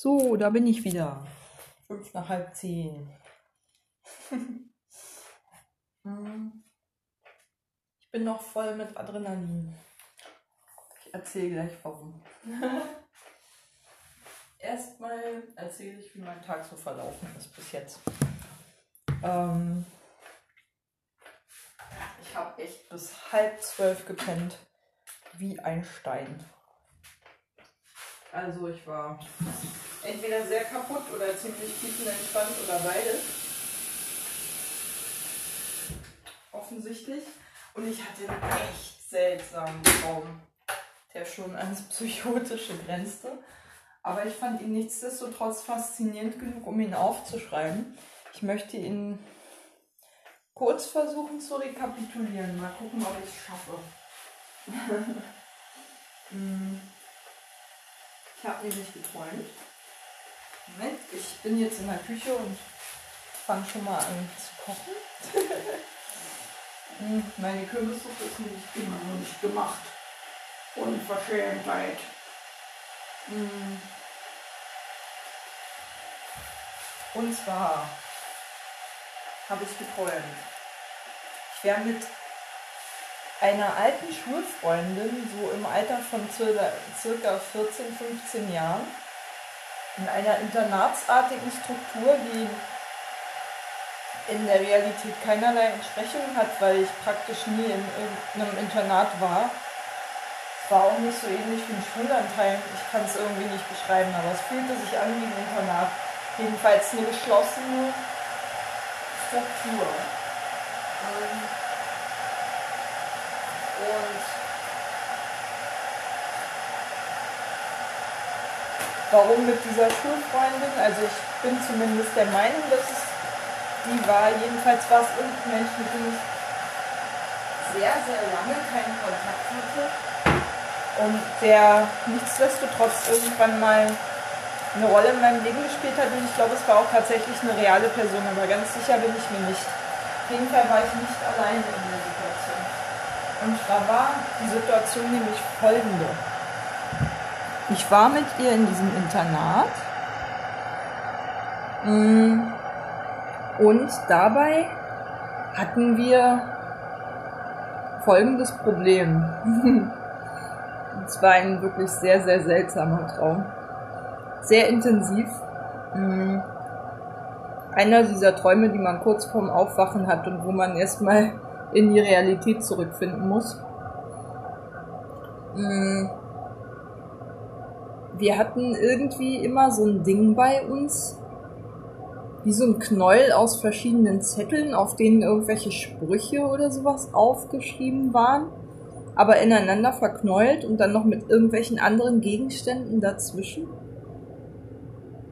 So, da bin ich wieder. Fünf nach halb zehn. Hm. ich bin noch voll mit Adrenalin. Ich erzähle gleich warum. Erstmal erzähle ich, wie mein Tag so verlaufen ist bis jetzt. Ähm, ich habe echt bis halb zwölf gepennt. Wie ein Stein. Also ich war entweder sehr kaputt oder ziemlich tiefenentspannt oder beides. Offensichtlich. Und ich hatte einen echt seltsamen Traum, der schon ans Psychotische grenzte. Aber ich fand ihn nichtsdestotrotz faszinierend genug, um ihn aufzuschreiben. Ich möchte ihn kurz versuchen zu rekapitulieren. Mal gucken, ob ich es schaffe. Hm. ich habe nämlich geträumt. Moment, ich bin jetzt in der Küche und fange schon mal an zu kochen. Hm, meine Kürbissuppe ist nämlich immer noch nicht gemacht. Unverschämtheit. Hm. Und zwar habe ich geträumt. Ich wäre mit einer alten Schulfreundin, so im Alter von circa 14, 15 Jahren, in einer internatsartigen Struktur, die in der Realität keinerlei Entsprechung hat, weil ich praktisch nie in irgendeinem Internat war. Es war auch nicht so ähnlich wie ein Schulanteil. Ich kann es irgendwie nicht beschreiben, aber es fühlte sich an wie ein Internat. Jedenfalls eine geschlossene Struktur. Ähm, und warum mit dieser Schulfreundin? Also ich bin zumindest der Meinung, dass es die war. Jedenfalls war es irgendein Mensch, mit dem ich sehr, sehr lange keinen Kontakt hatte. Und der nichtsdestotrotz irgendwann mal eine Rolle in meinem Leben gespielt hat. Und ich glaube, es war auch tatsächlich eine reale Person, aber ganz sicher bin ich mir nicht. Auf jeden Fall war ich nicht alleine in der Situation. Und da war die Situation nämlich folgende. Ich war mit ihr in diesem Internat. Mm. Und dabei hatten wir folgendes Problem. Es war ein wirklich sehr, sehr seltsamer Traum. Sehr intensiv. Mm. Einer dieser Träume, die man kurz vorm Aufwachen hat und wo man erstmal in die Realität zurückfinden muss. Wir hatten irgendwie immer so ein Ding bei uns, wie so ein Knäuel aus verschiedenen Zetteln, auf denen irgendwelche Sprüche oder sowas aufgeschrieben waren, aber ineinander verknäult und dann noch mit irgendwelchen anderen Gegenständen dazwischen.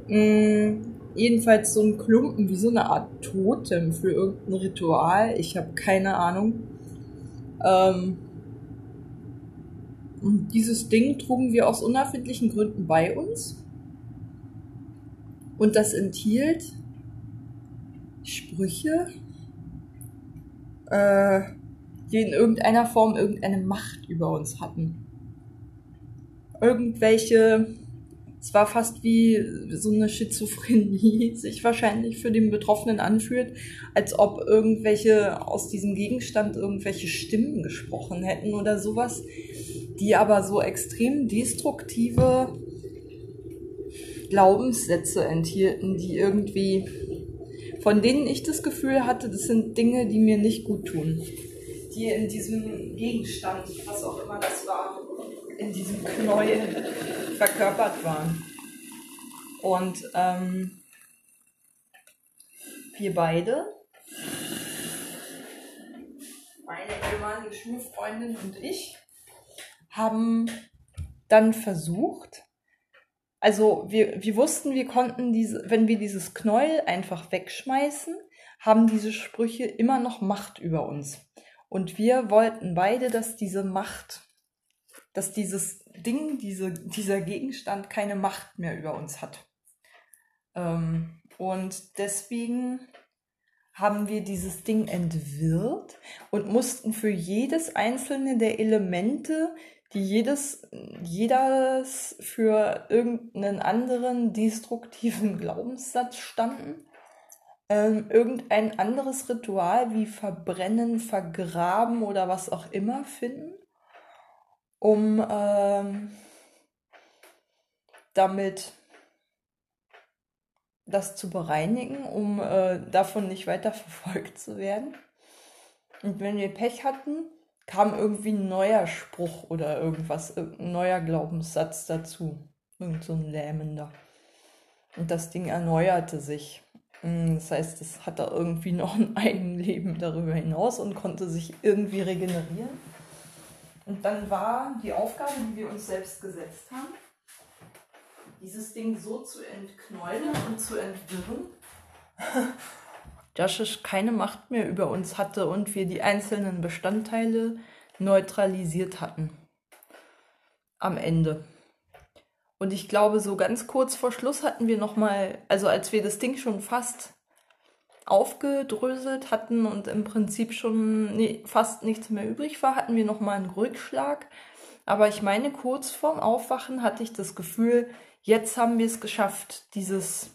Mm, jedenfalls so ein Klumpen, wie so eine Art Totem für irgendein Ritual. Ich habe keine Ahnung. Ähm, und dieses Ding trugen wir aus unerfindlichen Gründen bei uns. Und das enthielt Sprüche, äh, die in irgendeiner Form irgendeine Macht über uns hatten. Irgendwelche es war fast wie so eine Schizophrenie sich wahrscheinlich für den Betroffenen anfühlt, als ob irgendwelche aus diesem Gegenstand irgendwelche Stimmen gesprochen hätten oder sowas, die aber so extrem destruktive Glaubenssätze enthielten, die irgendwie, von denen ich das Gefühl hatte, das sind Dinge, die mir nicht gut tun. Die in diesem Gegenstand, was auch immer das war, in diesem Knäuel verkörpert waren. Und ähm, wir beide, meine ehemalige Schulfreundin und ich, haben dann versucht, also wir, wir wussten, wir konnten diese, wenn wir dieses Knäuel einfach wegschmeißen, haben diese Sprüche immer noch Macht über uns. Und wir wollten beide, dass diese Macht dass dieses Ding, diese, dieser Gegenstand keine Macht mehr über uns hat. Ähm, und deswegen haben wir dieses Ding entwirrt und mussten für jedes einzelne der Elemente, die jedes, jedes für irgendeinen anderen destruktiven Glaubenssatz standen. Ähm, irgendein anderes Ritual wie verbrennen, vergraben oder was auch immer finden, um ähm, damit das zu bereinigen, um äh, davon nicht weiter verfolgt zu werden. Und wenn wir Pech hatten, kam irgendwie ein neuer Spruch oder irgendwas, irgendein neuer Glaubenssatz dazu. Irgend so ein lähmender. Und das Ding erneuerte sich. Hm, das heißt, es hatte irgendwie noch ein Eigenleben darüber hinaus und konnte sich irgendwie regenerieren. Und dann war die Aufgabe, die wir uns selbst gesetzt haben, dieses Ding so zu entknäulen und zu entwirren, dass es keine Macht mehr über uns hatte und wir die einzelnen Bestandteile neutralisiert hatten. Am Ende. Und ich glaube, so ganz kurz vor Schluss hatten wir nochmal, also als wir das Ding schon fast aufgedröselt hatten und im Prinzip schon fast nichts mehr übrig war, hatten wir nochmal einen Rückschlag. Aber ich meine, kurz vorm Aufwachen hatte ich das Gefühl, jetzt haben wir es geschafft, dieses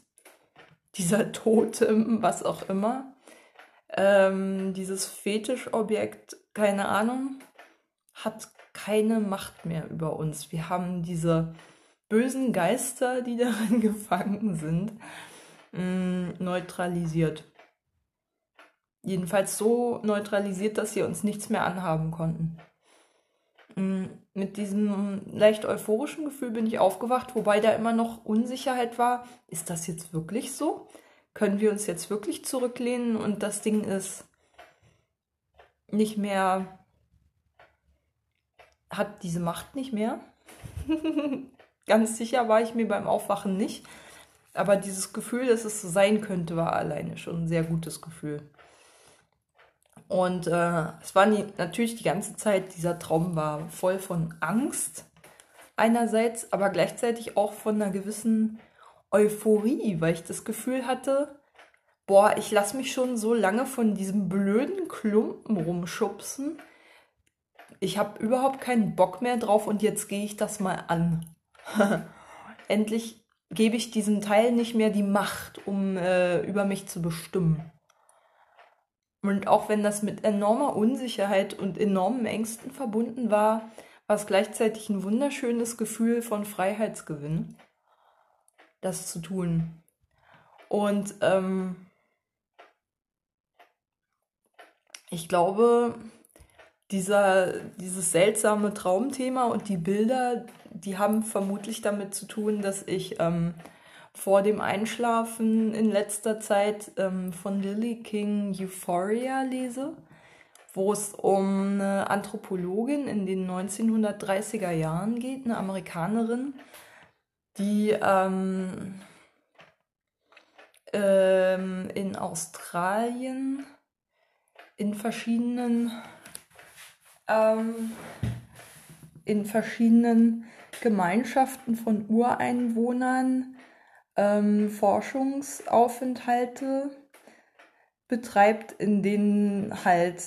dieser Totem, was auch immer, ähm, dieses Fetischobjekt, keine Ahnung, hat keine Macht mehr über uns. Wir haben diese bösen Geister, die darin gefangen sind, mm, neutralisiert. Jedenfalls so neutralisiert, dass sie uns nichts mehr anhaben konnten. Mm, mit diesem leicht euphorischen Gefühl bin ich aufgewacht, wobei da immer noch Unsicherheit war. Ist das jetzt wirklich so? Können wir uns jetzt wirklich zurücklehnen und das Ding ist nicht mehr, hat diese Macht nicht mehr? Ganz sicher war ich mir beim Aufwachen nicht. Aber dieses Gefühl, dass es so sein könnte, war alleine schon ein sehr gutes Gefühl. Und äh, es war nie, natürlich die ganze Zeit, dieser Traum war voll von Angst einerseits, aber gleichzeitig auch von einer gewissen Euphorie, weil ich das Gefühl hatte, boah, ich lasse mich schon so lange von diesem blöden Klumpen rumschubsen. Ich habe überhaupt keinen Bock mehr drauf und jetzt gehe ich das mal an. Endlich gebe ich diesem Teil nicht mehr die Macht, um äh, über mich zu bestimmen. Und auch wenn das mit enormer Unsicherheit und enormen Ängsten verbunden war, war es gleichzeitig ein wunderschönes Gefühl von Freiheitsgewinn, das zu tun. Und ähm, ich glaube, dieser, dieses seltsame Traumthema und die Bilder, die haben vermutlich damit zu tun, dass ich ähm, vor dem Einschlafen in letzter Zeit ähm, von Lily King Euphoria lese, wo es um eine Anthropologin in den 1930er Jahren geht, eine Amerikanerin, die ähm, ähm, in Australien in verschiedenen ähm, in verschiedenen Gemeinschaften von Ureinwohnern ähm, Forschungsaufenthalte betreibt, in denen halt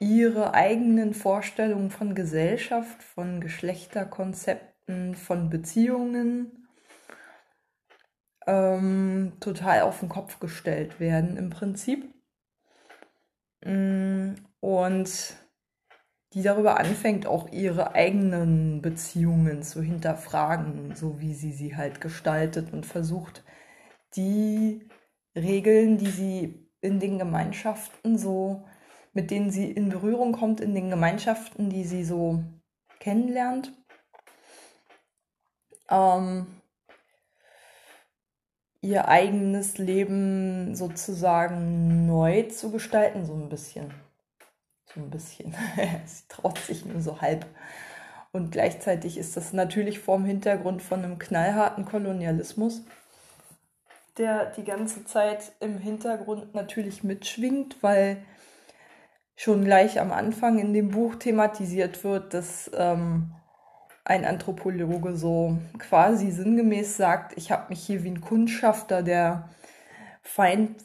ihre eigenen Vorstellungen von Gesellschaft, von Geschlechterkonzepten, von Beziehungen ähm, total auf den Kopf gestellt werden im Prinzip. Mm, und die darüber anfängt, auch ihre eigenen Beziehungen zu hinterfragen, so wie sie sie halt gestaltet und versucht, die Regeln, die sie in den Gemeinschaften so, mit denen sie in Berührung kommt, in den Gemeinschaften, die sie so kennenlernt, ähm, ihr eigenes Leben sozusagen neu zu gestalten, so ein bisschen. So ein bisschen. Sie traut sich nur so halb. Und gleichzeitig ist das natürlich vorm Hintergrund von einem knallharten Kolonialismus, der die ganze Zeit im Hintergrund natürlich mitschwingt, weil schon gleich am Anfang in dem Buch thematisiert wird, dass ähm, ein Anthropologe so quasi sinngemäß sagt, ich habe mich hier wie ein Kundschafter der Feind,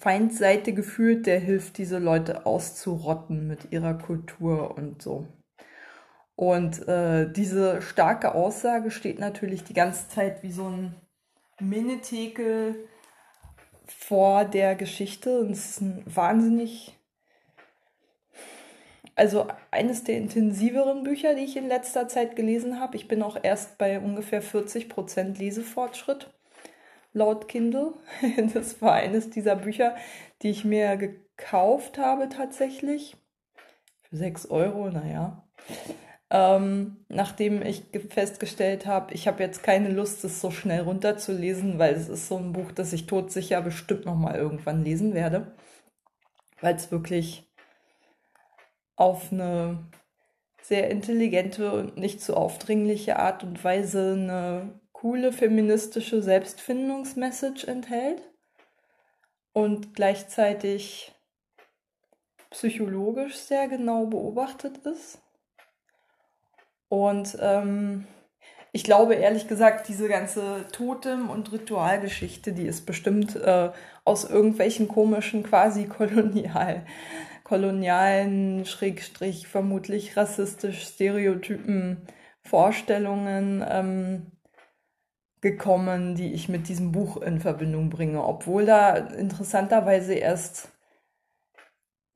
Feindseite gefühlt, der hilft, diese Leute auszurotten mit ihrer Kultur und so. Und äh, diese starke Aussage steht natürlich die ganze Zeit wie so ein Minnetekel vor der Geschichte. Und es ist ein wahnsinnig, also eines der intensiveren Bücher, die ich in letzter Zeit gelesen habe. Ich bin auch erst bei ungefähr 40% Lesefortschritt laut Kindle. Das war eines dieser Bücher, die ich mir gekauft habe tatsächlich. Für 6 Euro, naja ähm, nachdem ich festgestellt habe, ich habe jetzt keine Lust, es so schnell runterzulesen, weil es ist so ein Buch, das ich todsicher bestimmt noch mal irgendwann lesen werde, weil es wirklich auf eine sehr intelligente und nicht zu aufdringliche Art und Weise eine coole feministische Selbstfindungsmessage enthält und gleichzeitig psychologisch sehr genau beobachtet ist. Und ähm, ich glaube ehrlich gesagt, diese ganze Totem- und Ritualgeschichte, die ist bestimmt äh, aus irgendwelchen komischen, quasi kolonial, kolonialen, schrägstrich, vermutlich rassistisch Stereotypen, Vorstellungen ähm, gekommen, die ich mit diesem Buch in Verbindung bringe, obwohl da interessanterweise erst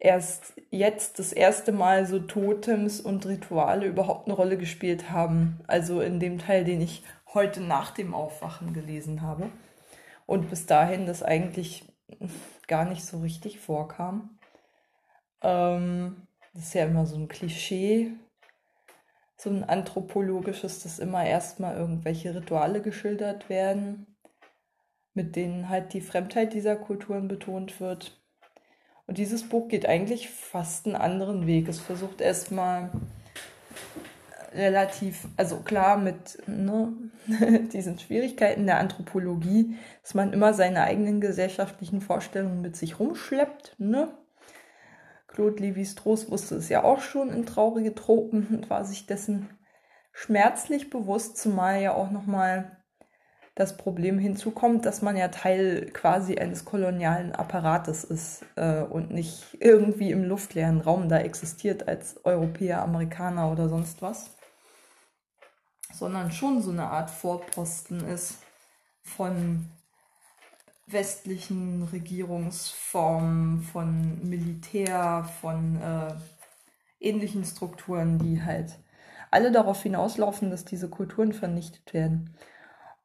erst jetzt das erste Mal so Totems und Rituale überhaupt eine Rolle gespielt haben. Also in dem Teil, den ich heute nach dem Aufwachen gelesen habe. Und bis dahin das eigentlich gar nicht so richtig vorkam. Ähm, das ist ja immer so ein Klischee, so ein anthropologisches, dass immer erstmal irgendwelche Rituale geschildert werden, mit denen halt die Fremdheit dieser Kulturen betont wird. Und dieses Buch geht eigentlich fast einen anderen Weg. Es versucht erstmal relativ, also klar mit ne, diesen Schwierigkeiten der Anthropologie, dass man immer seine eigenen gesellschaftlichen Vorstellungen mit sich rumschleppt. Ne? Claude Lévi-Strauss wusste es ja auch schon in Traurige Tropen und war sich dessen schmerzlich bewusst, zumal ja auch nochmal das Problem hinzukommt, dass man ja Teil quasi eines kolonialen Apparates ist äh, und nicht irgendwie im luftleeren Raum da existiert als Europäer, Amerikaner oder sonst was, sondern schon so eine Art Vorposten ist von westlichen Regierungsformen, von Militär, von äh, ähnlichen Strukturen, die halt alle darauf hinauslaufen, dass diese Kulturen vernichtet werden.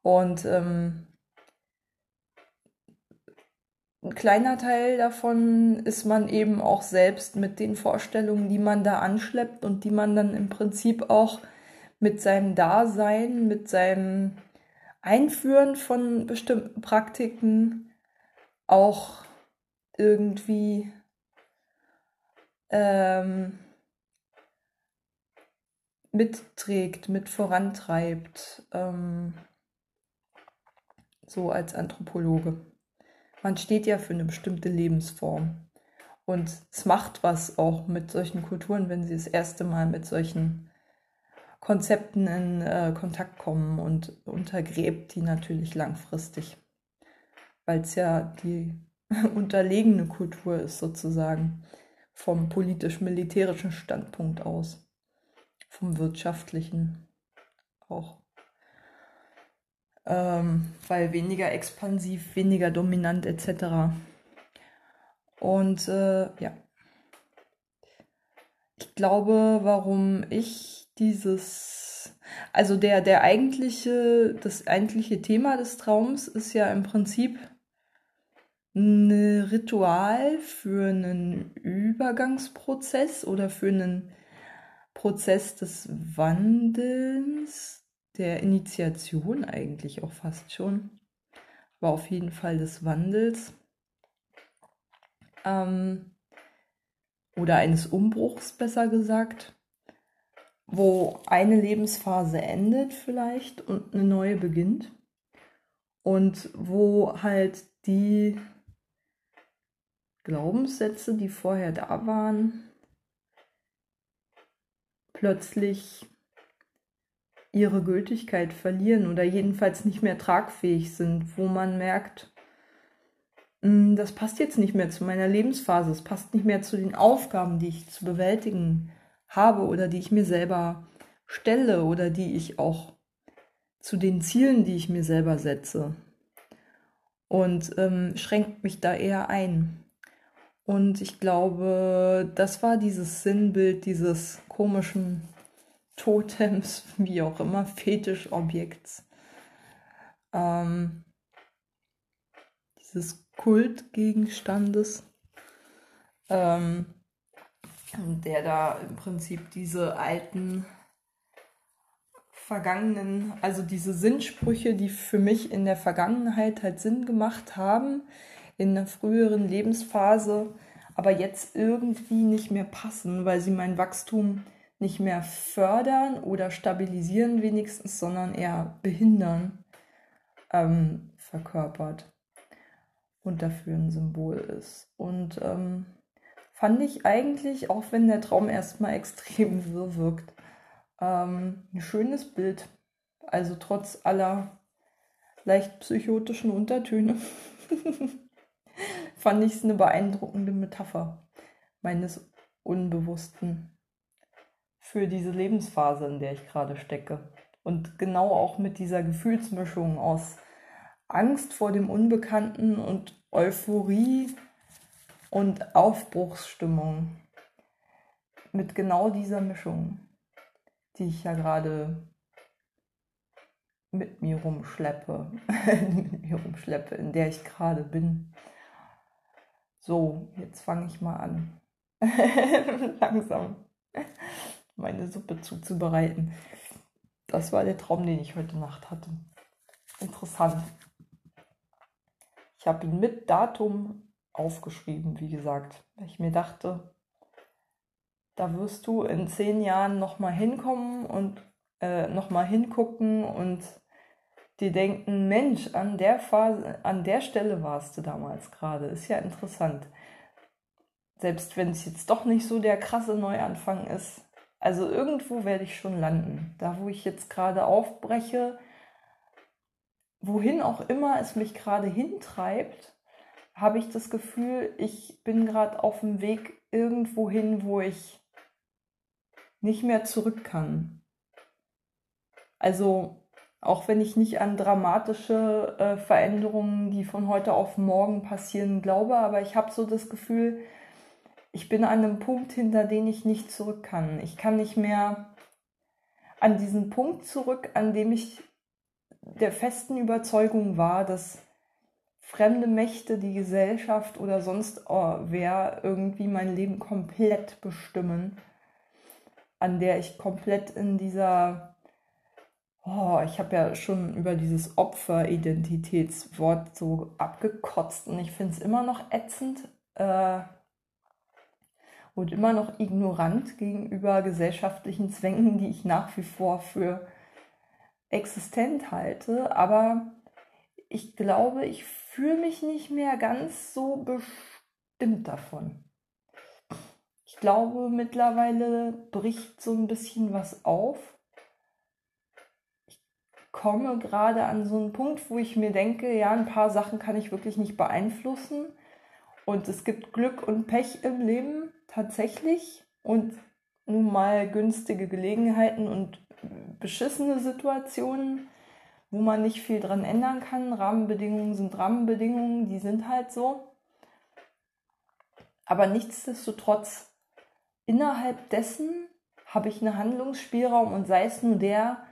Und ähm, ein kleiner Teil davon ist man eben auch selbst mit den Vorstellungen, die man da anschleppt und die man dann im Prinzip auch mit seinem Dasein, mit seinem Einführen von bestimmten Praktiken auch irgendwie ähm, mitträgt, mit vorantreibt. Ähm, so als Anthropologe. Man steht ja für eine bestimmte Lebensform. Und es macht was auch mit solchen Kulturen, wenn sie das erste Mal mit solchen Konzepten in äh, Kontakt kommen und untergräbt die natürlich langfristig. Weil es ja die unterlegene Kultur ist sozusagen vom politisch-militärischen Standpunkt aus, vom wirtschaftlichen auch ähm, weil weniger expansiv, weniger dominant etc. Und äh, ja, ich glaube, warum ich dieses, also der, der eigentliche, das eigentliche Thema des Traums ist ja im Prinzip ein Ritual für einen Übergangsprozess oder für einen Prozess des Wandelns der Initiation eigentlich auch fast schon, aber auf jeden Fall des Wandels ähm, oder eines Umbruchs besser gesagt, wo eine Lebensphase endet vielleicht und eine neue beginnt. Und wo halt die Glaubenssätze, die vorher da waren, plötzlich ihre Gültigkeit verlieren oder jedenfalls nicht mehr tragfähig sind, wo man merkt, hm, das passt jetzt nicht mehr zu meiner Lebensphase, es passt nicht mehr zu den Aufgaben, die ich zu bewältigen habe oder die ich mir selber stelle oder die ich auch zu den Zielen, die ich mir selber setze. Und ähm, schränkt mich da eher ein. Und ich glaube, das war dieses Sinnbild dieses komischen Totems, wie auch immer, Fetischobjekts. Ähm, dieses Kultgegenstandes, ähm, der da im Prinzip diese alten vergangenen, also diese Sinnsprüche, die für mich in der Vergangenheit halt Sinn gemacht haben, in einer früheren Lebensphase, aber jetzt irgendwie nicht mehr passen, weil sie mein Wachstum nicht mehr fördern oder stabilisieren wenigstens, sondern eher behindern, ähm, verkörpert und dafür ein Symbol ist. Und ähm, fand ich eigentlich, auch wenn der Traum erstmal extrem wirr wirkt, ähm, ein schönes Bild. Also trotz aller leicht psychotischen Untertöne fand ich es eine beeindruckende Metapher meines Unbewussten für diese Lebensphase, in der ich gerade stecke. Und genau auch mit dieser Gefühlsmischung aus Angst vor dem Unbekannten und Euphorie und Aufbruchsstimmung. Mit genau dieser Mischung die ich ja gerade mit mir rumschleppe, mit mir rumschleppe, in der ich gerade bin. So, jetzt fange ich mal an, langsam meine Suppe zuzubereiten. Das war der Traum, den ich heute Nacht hatte. Interessant. Ich habe ihn mit Datum aufgeschrieben, wie gesagt, weil ich mir dachte, da wirst du in zehn Jahren nochmal hinkommen und äh, nochmal hingucken und dir denken, Mensch, an der Phase, an der Stelle warst du damals gerade. Ist ja interessant. Selbst wenn es jetzt doch nicht so der krasse Neuanfang ist. Also irgendwo werde ich schon landen. Da, wo ich jetzt gerade aufbreche, wohin auch immer es mich gerade hintreibt, habe ich das Gefühl, ich bin gerade auf dem Weg irgendwo hin, wo ich nicht mehr zurück kann. Also auch wenn ich nicht an dramatische äh, Veränderungen, die von heute auf morgen passieren, glaube, aber ich habe so das Gefühl, ich bin an einem Punkt, hinter den ich nicht zurück kann. Ich kann nicht mehr an diesen Punkt zurück, an dem ich der festen Überzeugung war, dass fremde Mächte, die Gesellschaft oder sonst oh, wer irgendwie mein Leben komplett bestimmen an der ich komplett in dieser, oh, ich habe ja schon über dieses Opferidentitätswort so abgekotzt und ich finde es immer noch ätzend äh, und immer noch ignorant gegenüber gesellschaftlichen Zwängen, die ich nach wie vor für existent halte. Aber ich glaube, ich fühle mich nicht mehr ganz so bestimmt davon glaube, mittlerweile bricht so ein bisschen was auf. Ich komme gerade an so einen Punkt, wo ich mir denke, ja, ein paar Sachen kann ich wirklich nicht beeinflussen. Und es gibt Glück und Pech im Leben tatsächlich. Und nun mal günstige Gelegenheiten und beschissene Situationen, wo man nicht viel dran ändern kann. Rahmenbedingungen sind Rahmenbedingungen, die sind halt so. Aber nichtsdestotrotz innerhalb dessen habe ich einen Handlungsspielraum und sei es nur der,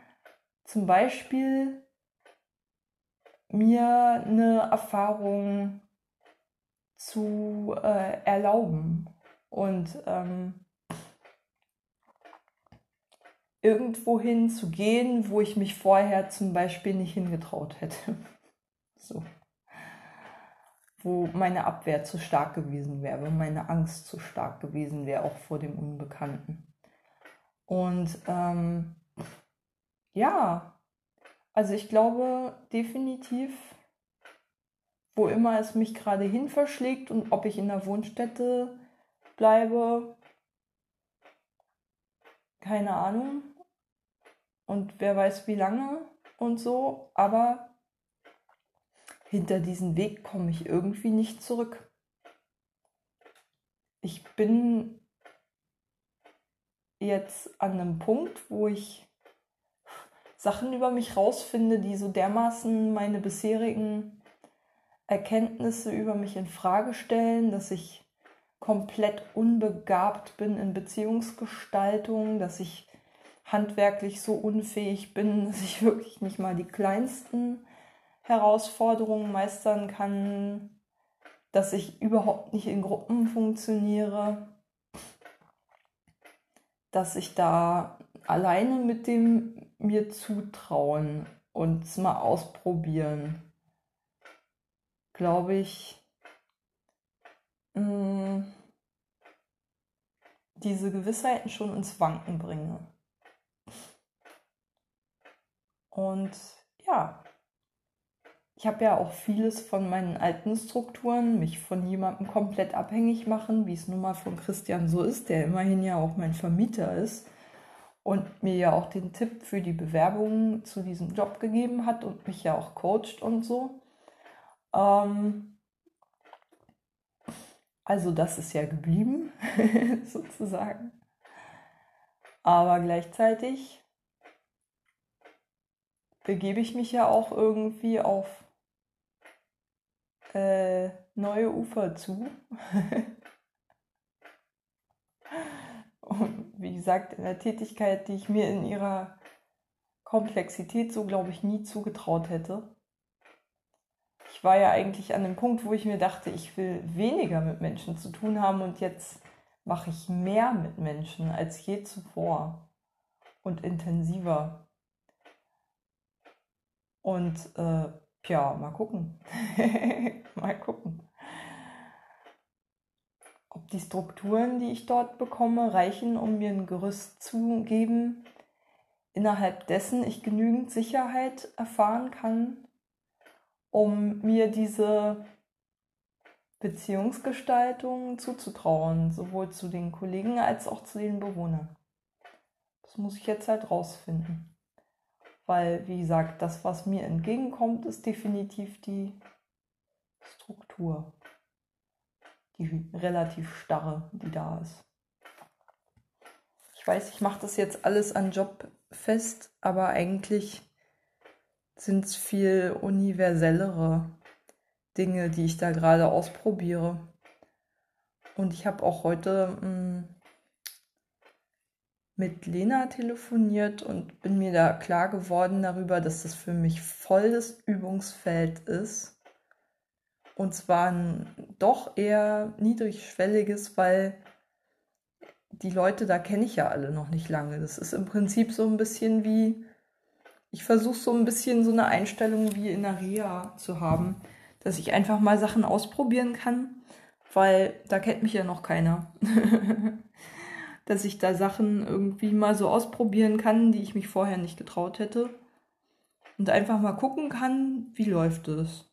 zum Beispiel mir eine Erfahrung zu äh, erlauben und ähm, irgendwohin zu gehen, wo ich mich vorher zum Beispiel nicht hingetraut hätte. so wo meine Abwehr zu stark gewesen wäre, wo meine Angst zu stark gewesen wäre, auch vor dem Unbekannten. Und ähm, ja, also ich glaube definitiv, wo immer es mich gerade hin verschlägt und ob ich in der Wohnstätte bleibe, keine Ahnung. Und wer weiß wie lange und so, aber hinter diesen Weg komme ich irgendwie nicht zurück. Ich bin jetzt an einem Punkt, wo ich Sachen über mich rausfinde, die so dermaßen meine bisherigen Erkenntnisse über mich in Frage stellen, dass ich komplett unbegabt bin in Beziehungsgestaltung, dass ich handwerklich so unfähig bin, dass ich wirklich nicht mal die kleinsten Herausforderungen meistern kann, dass ich überhaupt nicht in Gruppen funktioniere, dass ich da alleine mit dem mir zutrauen und es mal ausprobieren, glaube ich, mm, diese Gewissheiten schon ins Wanken bringe. Und ja, ich habe ja auch vieles von meinen alten Strukturen, mich von jemandem komplett abhängig machen, wie es nun mal von Christian so ist, der immerhin ja auch mein Vermieter ist und mir ja auch den Tipp für die Bewerbung zu diesem Job gegeben hat und mich ja auch coacht und so. Ähm also das ist ja geblieben, sozusagen. Aber gleichzeitig begebe ich mich ja auch irgendwie auf äh, neue Ufer zu. Und wie gesagt, in der Tätigkeit, die ich mir in ihrer Komplexität so, glaube ich, nie zugetraut hätte. Ich war ja eigentlich an dem Punkt, wo ich mir dachte, ich will weniger mit Menschen zu tun haben und jetzt mache ich mehr mit Menschen als je zuvor und intensiver. Und äh, ja, mal gucken. mal gucken. Ob die Strukturen, die ich dort bekomme, reichen, um mir ein Gerüst zu geben, innerhalb dessen ich genügend Sicherheit erfahren kann, um mir diese Beziehungsgestaltung zuzutrauen, sowohl zu den Kollegen als auch zu den Bewohnern. Das muss ich jetzt halt rausfinden. Weil, wie gesagt, das, was mir entgegenkommt, ist definitiv die Struktur. Die relativ starre, die da ist. Ich weiß, ich mache das jetzt alles an Job fest, aber eigentlich sind es viel universellere Dinge, die ich da gerade ausprobiere. Und ich habe auch heute mh, hm, mit Lena telefoniert und bin mir da klar geworden darüber, dass das für mich voll das Übungsfeld ist. Und zwar ein doch eher niedrigschwelliges, weil die Leute da kenne ich ja alle noch nicht lange. Das ist im Prinzip so ein bisschen wie, ich versuche so ein bisschen so eine Einstellung wie in der Reha zu haben, dass ich einfach mal Sachen ausprobieren kann, weil da kennt mich ja noch keiner. dass ich da Sachen irgendwie mal so ausprobieren kann, die ich mich vorher nicht getraut hätte. Und einfach mal gucken kann, wie läuft es?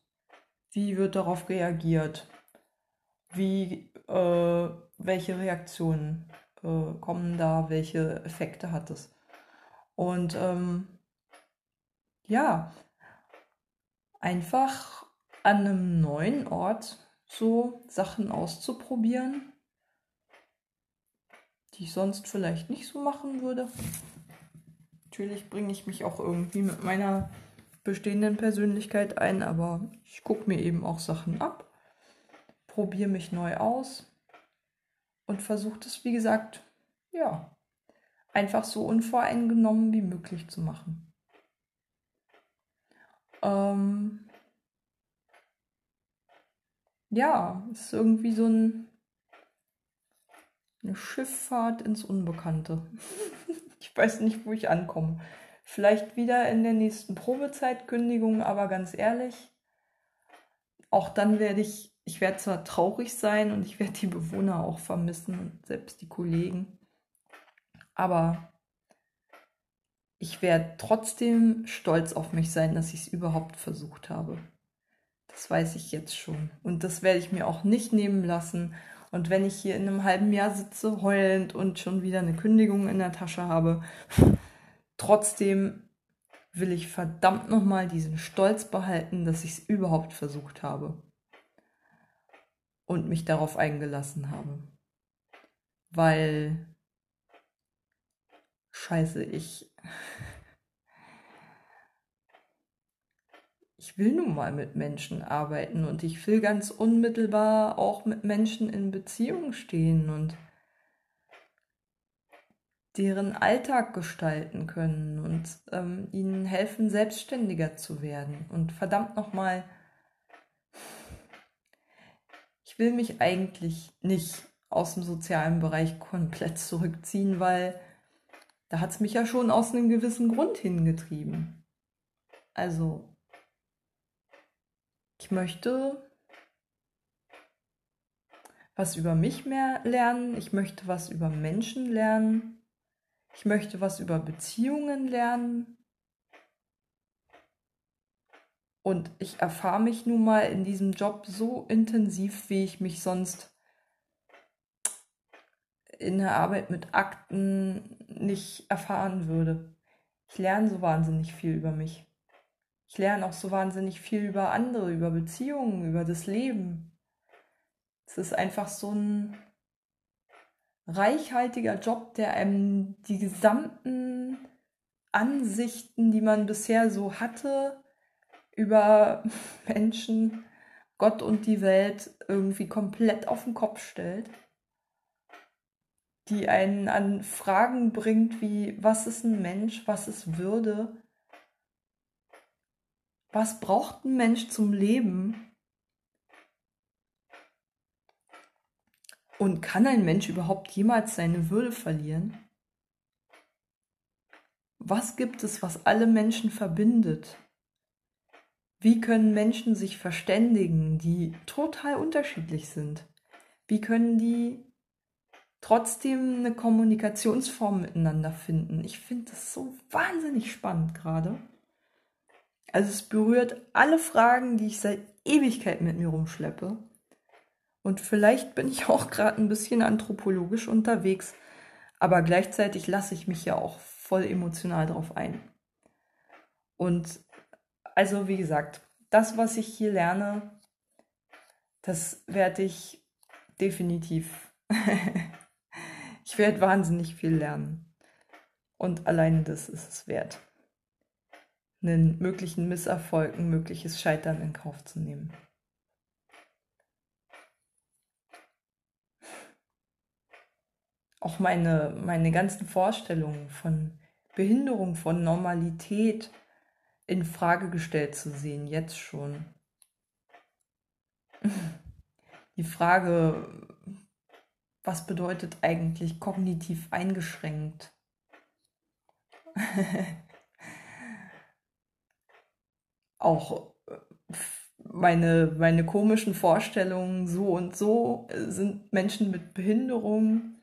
Wie wird darauf reagiert? Wie, äh, welche Reaktionen äh, kommen da? Welche Effekte hat es? Und ähm, ja, einfach an einem neuen Ort so Sachen auszuprobieren die ich sonst vielleicht nicht so machen würde. Natürlich bringe ich mich auch irgendwie mit meiner bestehenden Persönlichkeit ein, aber ich gucke mir eben auch Sachen ab, probiere mich neu aus und versuche das, wie gesagt, ja, einfach so unvoreingenommen wie möglich zu machen. Ähm ja, ist irgendwie so ein eine Schifffahrt ins Unbekannte. ich weiß nicht, wo ich ankomme. Vielleicht wieder in der nächsten Probezeitkündigung, aber ganz ehrlich, auch dann werde ich, ich werde zwar traurig sein und ich werde die Bewohner auch vermissen und selbst die Kollegen, aber ich werde trotzdem stolz auf mich sein, dass ich es überhaupt versucht habe. Das weiß ich jetzt schon. Und das werde ich mir auch nicht nehmen lassen. Und wenn ich hier in einem halben Jahr sitze, heulend und schon wieder eine Kündigung in der Tasche habe, trotzdem will ich verdammt nochmal diesen Stolz behalten, dass ich es überhaupt versucht habe und mich darauf eingelassen habe. Weil, scheiße, ich, ich will nun mal mit Menschen arbeiten und ich will ganz unmittelbar auch mit Menschen in Beziehung stehen und deren Alltag gestalten können und ähm, ihnen helfen, selbstständiger zu werden. Und verdammt nochmal, ich will mich eigentlich nicht aus dem sozialen Bereich komplett zurückziehen, weil da hat es mich ja schon aus einem gewissen Grund hingetrieben. Also, ich möchte was über mich mehr lernen, ich möchte was über Menschen lernen, ich möchte was über Beziehungen lernen. Und ich erfahre mich nun mal in diesem Job so intensiv, wie ich mich sonst in der Arbeit mit Akten nicht erfahren würde. Ich lerne so wahnsinnig viel über mich. Ich lerne auch so wahnsinnig viel über andere, über Beziehungen, über das Leben. Es ist einfach so ein reichhaltiger Job, der einem die gesamten Ansichten, die man bisher so hatte, über Menschen, Gott und die Welt irgendwie komplett auf den Kopf stellt die einen an Fragen bringt wie, was ist ein Mensch, was ist Würde, was braucht ein Mensch zum Leben und kann ein Mensch überhaupt jemals seine Würde verlieren? Was gibt es, was alle Menschen verbindet? Wie können Menschen sich verständigen, die total unterschiedlich sind? Wie können die trotzdem eine Kommunikationsform miteinander finden. Ich finde das so wahnsinnig spannend gerade. Also es berührt alle Fragen, die ich seit Ewigkeit mit mir rumschleppe. Und vielleicht bin ich auch gerade ein bisschen anthropologisch unterwegs, aber gleichzeitig lasse ich mich ja auch voll emotional drauf ein. Und also wie gesagt, das, was ich hier lerne, das werde ich definitiv Ich werde wahnsinnig viel lernen. Und allein das ist es wert, einen möglichen Misserfolg, ein mögliches Scheitern in Kauf zu nehmen. Auch meine, meine ganzen Vorstellungen von Behinderung, von Normalität in Frage gestellt zu sehen, jetzt schon. Die Frage, was bedeutet eigentlich kognitiv eingeschränkt? Auch äh, meine, meine komischen Vorstellungen, so und so äh, sind Menschen mit Behinderung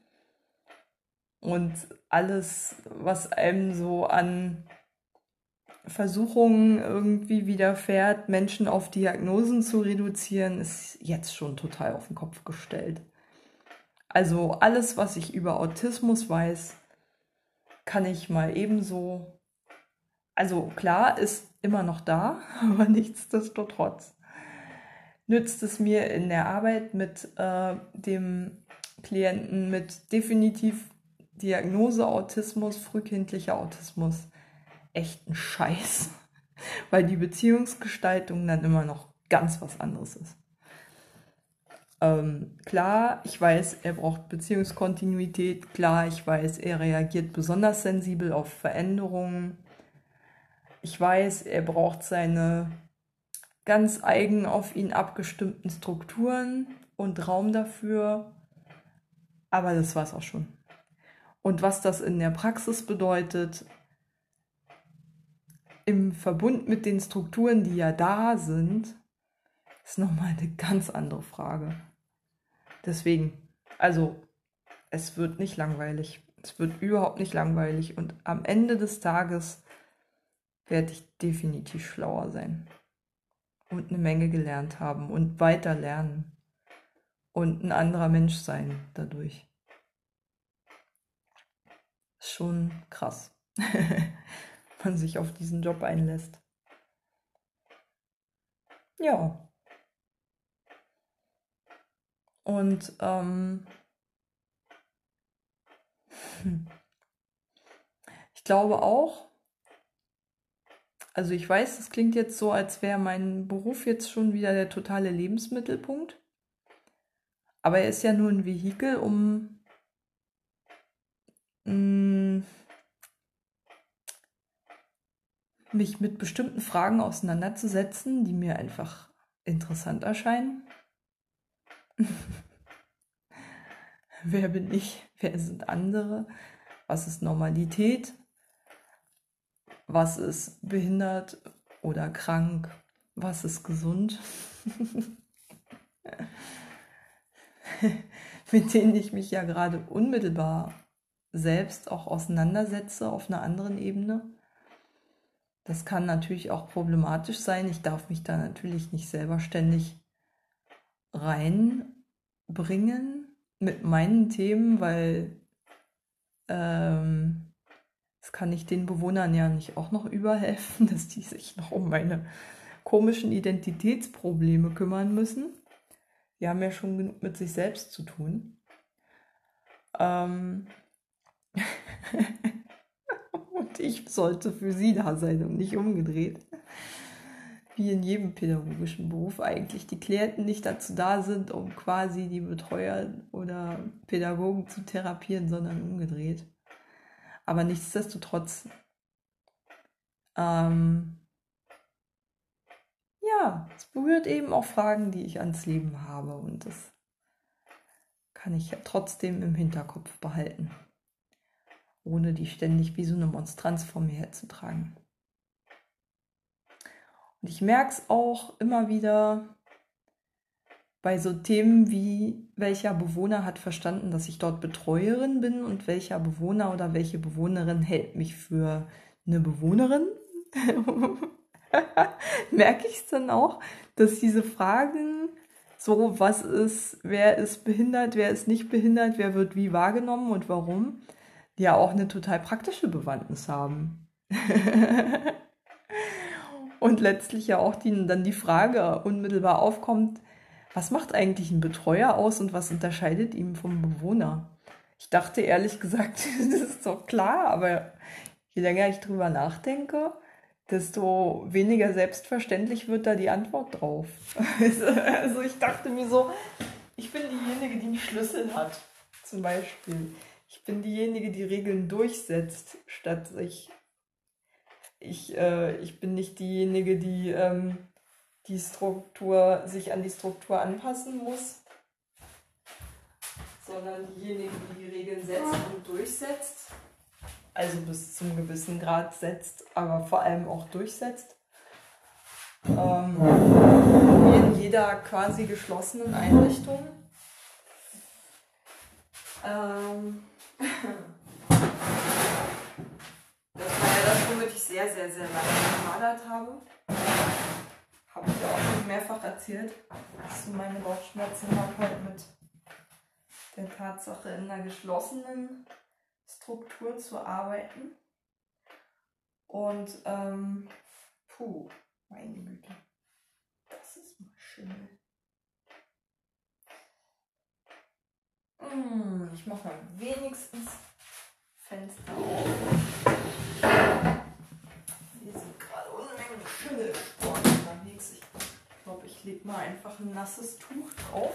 und alles, was einem so an Versuchungen irgendwie widerfährt, Menschen auf Diagnosen zu reduzieren, ist jetzt schon total auf den Kopf gestellt. Also alles, was ich über Autismus weiß, kann ich mal ebenso. Also klar, ist immer noch da, aber nichtsdestotrotz nützt es mir in der Arbeit mit äh, dem Klienten mit definitiv Diagnose Autismus, frühkindlicher Autismus echt ein Scheiß, weil die Beziehungsgestaltung dann immer noch ganz was anderes ist. Ähm, klar, ich weiß, er braucht Beziehungskontinuität. Klar, ich weiß, er reagiert besonders sensibel auf Veränderungen. Ich weiß, er braucht seine ganz eigen auf ihn abgestimmten Strukturen und Raum dafür. Aber das war es auch schon. Und was das in der Praxis bedeutet, im Verbund mit den Strukturen, die ja da sind, ist nochmal eine ganz andere Frage. Deswegen, also es wird nicht langweilig. Es wird überhaupt nicht langweilig und am Ende des Tages werde ich definitiv schlauer sein und eine Menge gelernt haben und weiter lernen und ein anderer Mensch sein dadurch. Schon krass, man sich auf diesen Job einlässt. Ja, und ähm, ich glaube auch, Also ich weiß, es klingt jetzt so, als wäre mein Beruf jetzt schon wieder der totale Lebensmittelpunkt. Aber er ist ja nur ein Vehikel, um mm, mich mit bestimmten Fragen auseinanderzusetzen, die mir einfach interessant erscheinen. Wer bin ich? Wer sind andere? Was ist Normalität? Was ist behindert oder krank? Was ist gesund? Mit denen ich mich ja gerade unmittelbar selbst auch auseinandersetze auf einer anderen Ebene. Das kann natürlich auch problematisch sein. Ich darf mich da natürlich nicht selber ständig reinbringen mit meinen Themen, weil ähm, das kann ich den Bewohnern ja nicht auch noch überhelfen, dass die sich noch um meine komischen Identitätsprobleme kümmern müssen. Die haben ja schon genug mit sich selbst zu tun. Ähm und ich sollte für sie da sein und nicht umgedreht. Wie in jedem pädagogischen Beruf eigentlich die Klienten nicht dazu da sind, um quasi die Betreuer oder Pädagogen zu therapieren, sondern umgedreht. Aber nichtsdestotrotz, ähm, ja, es berührt eben auch Fragen, die ich ans Leben habe und das kann ich ja trotzdem im Hinterkopf behalten ohne die ständig wie so eine Monstranz vor mir herzutragen. Und ich merke es auch immer wieder bei so Themen wie, welcher Bewohner hat verstanden, dass ich dort Betreuerin bin und welcher Bewohner oder welche Bewohnerin hält mich für eine Bewohnerin. merke ich es dann auch, dass diese Fragen so, was ist, wer ist behindert, wer ist nicht behindert, wer wird wie wahrgenommen und warum, ja auch eine total praktische Bewandtnis haben. und letztlich ja auch die, dann die Frage unmittelbar aufkommt, was macht eigentlich ein Betreuer aus und was unterscheidet ihn vom Bewohner? Ich dachte ehrlich gesagt, das ist doch klar, aber je länger ich drüber nachdenke, desto weniger selbstverständlich wird da die Antwort drauf. Also ich dachte mir so, ich bin diejenige, die einen Schlüssel hat, zum Beispiel. Ich bin diejenige, die Regeln durchsetzt, statt sich. Ich, äh, ich bin nicht diejenige, die ähm, die Struktur, sich an die Struktur anpassen muss, sondern diejenige, die die Regeln setzt und durchsetzt. Also bis zum gewissen Grad setzt, aber vor allem auch durchsetzt. Ähm, in jeder quasi geschlossenen Einrichtung. Ähm, das war ja das, womit ich sehr, sehr, sehr lange gehadert habe. Habe ich ja auch schon mehrfach erzählt, dass du meine Bauchschmerzen habe halt mit der Tatsache in einer geschlossenen Struktur zu arbeiten. Und, ähm, puh, meine Güte. Das ist mal Schimmel. Hm, ich mache mal wenigstens Fenster auf. Hier sind gerade Unmengen Schimmelsporen unterwegs. Ich lege mal einfach ein nasses Tuch drauf.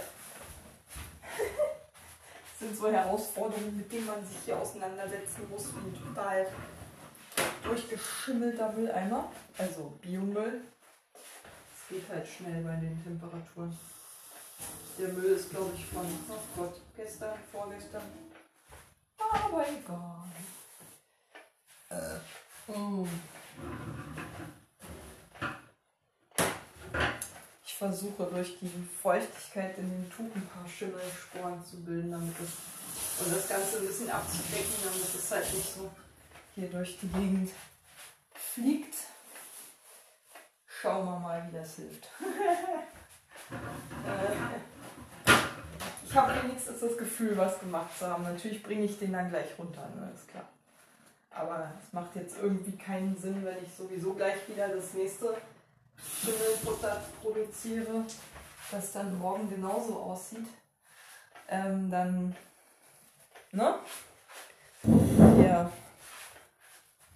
das sind so Herausforderungen, mit denen man sich hier auseinandersetzen muss. Und total durchgeschimmelter Mülleimer, also Biomüll. Es geht halt schnell bei den Temperaturen. Der Müll ist, glaube ich, von, oh Gott, gestern, vorgestern. Aber egal. Äh. Mm. Ich versuche durch die Feuchtigkeit in dem Tuch ein paar Schimmelsporen zu bilden, damit es und das Ganze ein bisschen abzudecken, damit es halt nicht so hier durch die Gegend fliegt. Schauen wir mal, wie das hilft. äh ich habe wenigstens das Gefühl, was gemacht zu haben. Natürlich bringe ich den dann gleich runter, ne? ist klar. Aber es macht jetzt irgendwie keinen Sinn, wenn ich sowieso gleich wieder das nächste Schimmelfutter produziere, das dann morgen genauso aussieht. Ähm, dann, ne? Hier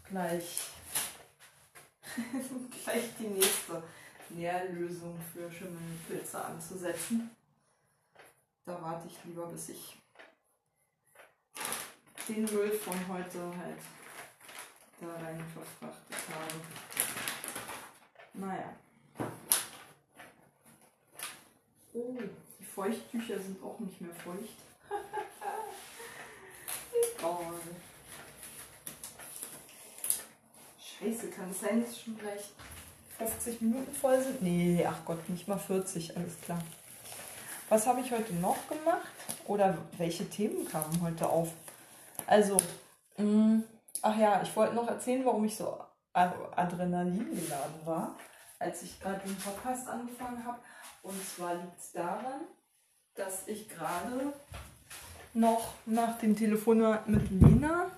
gleich gleich die nächste Nährlösung für Schimmelpilze anzusetzen. Da warte ich lieber, bis ich den Müll von heute halt da rein verfrachtet habe. Naja. Oh, die Feuchttücher sind auch nicht mehr feucht. Egal. Scheiße, kann es sein, dass schon gleich 50 Minuten voll sind? Nee, ach Gott, nicht mal 40, alles klar. Was habe ich heute noch gemacht? Oder welche Themen kamen heute auf? Also, mh, mm, ach ja, ich wollte noch erzählen, warum ich so Adrenalin geladen war, als ich gerade den Podcast angefangen habe. Und zwar liegt es daran, dass ich gerade noch nach dem Telefonat mit Lena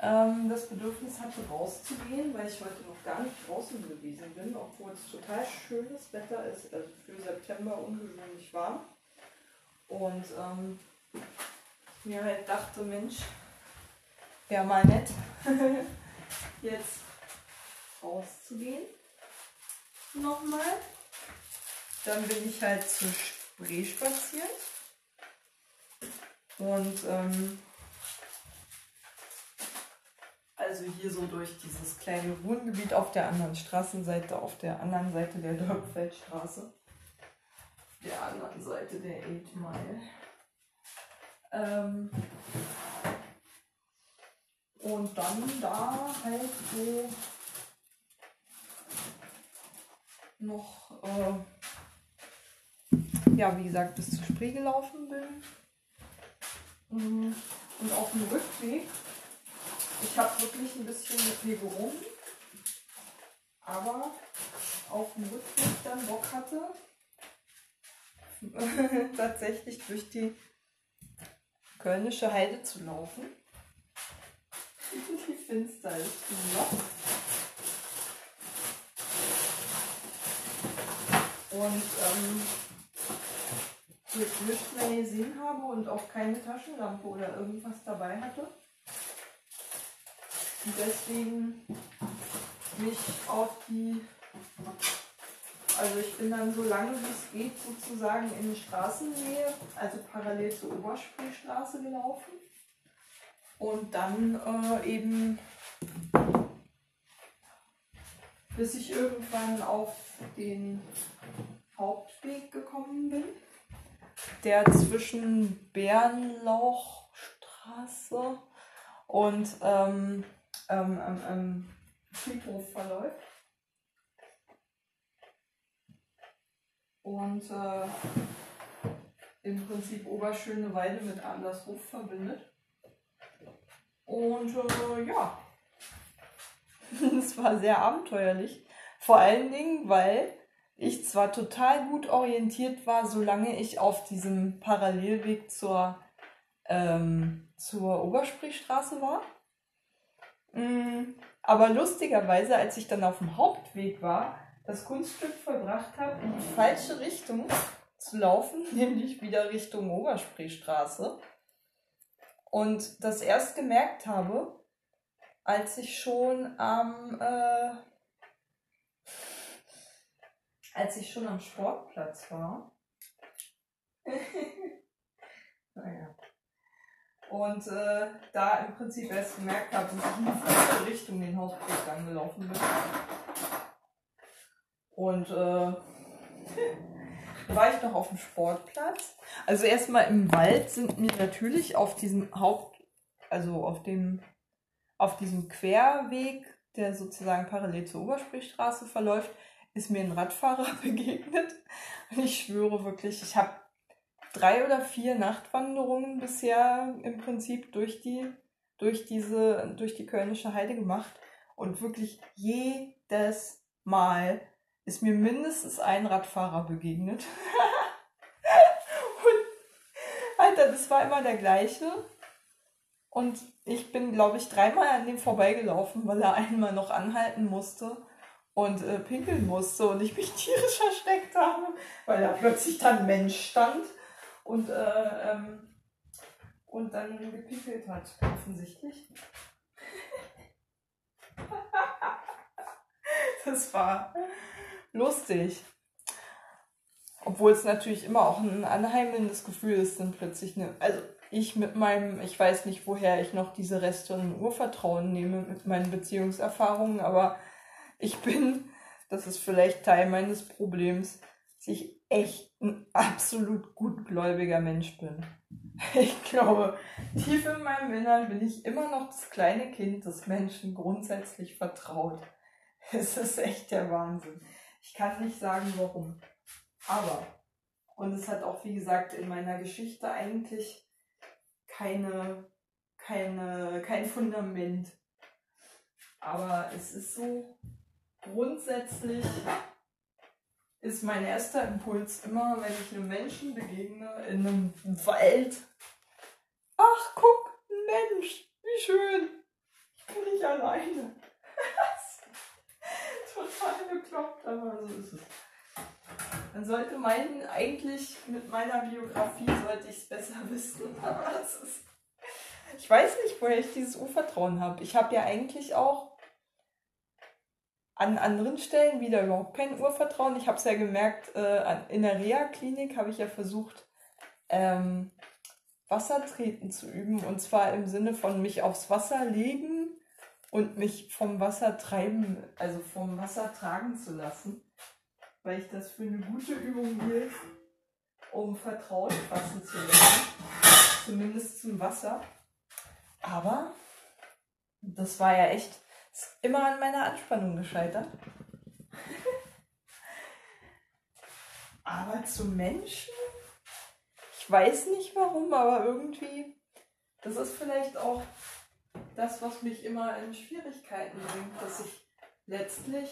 ähm, das Bedürfnis hatte, rauszugehen, weil ich heute noch gar nicht draußen gewesen bin, obwohl es total schönes Wetter ist, also für September ungewöhnlich warm. Und ähm, mir halt dachte, Mensch, wäre mal nett, jetzt rauszugehen. Nochmal. Dann bin ich halt zu Spree spaziert. Und ähm, also hier so durch dieses kleine Wohngebiet auf der anderen Straßenseite, auf der anderen Seite der Dörpfeldstraße. Der anderen Seite der 8 Mile. Ähm, und dann da halt so noch, äh, ja, wie gesagt, bis zur Spree gelaufen bin. Mhm. Und auf dem Rückweg ich habe wirklich ein bisschen mit mir gerungen, aber auf dem Rückweg dann Bock hatte, tatsächlich durch die Kölnische Heide zu laufen. die Finster ist noch. Und ähm, nichts mehr gesehen habe und auch keine Taschenlampe oder irgendwas dabei hatte, und deswegen mich auf die, also ich bin dann so lange wie es geht sozusagen in Straßennähe, also parallel zur Oberspreestraße gelaufen. Und dann äh, eben, bis ich irgendwann auf den Hauptweg gekommen bin, der zwischen Bärenlauchstraße und ähm, ähm, am, am Friedhof verläuft. Und äh, im Prinzip Oberschöneweide mit Andershof verbindet. Und äh, ja, es war sehr abenteuerlich. Vor allen Dingen, weil ich zwar total gut orientiert war, solange ich auf diesem Parallelweg zur, ähm, zur Obersprichstraße war. Mm, aber lustigerweise, als ich dann auf dem Hauptweg war, das Kunststück vollbracht habe, in die falsche Richtung zu laufen, nämlich wieder Richtung Oberspreestraße. Und das erst gemerkt habe, als ich schon am, äh, als ich schon am Sportplatz war. naja und äh, da im Prinzip erst gemerkt habe, dass ich in die falsche Richtung den Hausweg dann gelaufen bin. Und äh, war ich noch auf dem Sportplatz. Also erstmal im Wald sind mir natürlich auf diesem Haupt, also auf dem, auf diesem Querweg, der sozusagen parallel zur Obersprichstraße verläuft, ist mir ein Radfahrer begegnet. Und ich schwöre wirklich, ich habe drei oder vier Nachtwanderungen bisher im Prinzip durch die, durch diese, durch die Kölnische Heide gemacht. Und wirklich jedes Mal ist mir mindestens ein Radfahrer begegnet. und, Alter, das war immer der gleiche. Und ich bin, glaube ich, dreimal an dem vorbeigelaufen, weil er einmal noch anhalten musste und äh, pinkeln musste und ich mich tierisch versteckt habe, weil da plötzlich dann Mensch stand und, äh, ähm, und dann gepickelt hat, offensichtlich. Das war lustig. Obwohl es natürlich immer auch ein anheimelndes Gefühl ist, dann plötzlich eine. Also ich mit meinem, ich weiß nicht, woher ich noch diese Reste und Urvertrauen nehme mit meinen Beziehungserfahrungen, aber ich bin, das ist vielleicht Teil meines Problems, dass ich echt ein absolut gutgläubiger Mensch bin. Ich glaube, tief in meinem Innern bin ich immer noch das kleine Kind, das Menschen grundsätzlich vertraut. Es ist echt der Wahnsinn. Ich kann nicht sagen, warum. Aber, und es hat auch, wie gesagt, in meiner Geschichte eigentlich keine, keine, kein Fundament. Aber es ist so, grundsätzlich ist mein erster Impuls immer, wenn ich einem Menschen begegne in einem Wald. Ach, guck, ein Mensch, wie schön. Ich bin nicht alleine. Total bekloppt, aber so ist es. Man sollte meinen, eigentlich mit meiner Biografie sollte ich es besser wissen, aber das ist. Ich weiß nicht, woher ich dieses Urvertrauen habe. Ich habe ja eigentlich auch an anderen Stellen wieder überhaupt kein Urvertrauen. Ich habe es ja gemerkt, äh, in der Reha-Klinik habe ich ja versucht, ähm, Wassertreten zu üben. Und zwar im Sinne von mich aufs Wasser legen und mich vom Wasser treiben, also vom Wasser tragen zu lassen weil ich das für eine gute Übung hielt, um Vertrauen fassen zu lernen, zumindest zum Wasser. Aber das war ja echt immer an meiner Anspannung gescheitert. aber zum Menschen, ich weiß nicht warum, aber irgendwie, das ist vielleicht auch das, was mich immer in Schwierigkeiten bringt, dass ich letztlich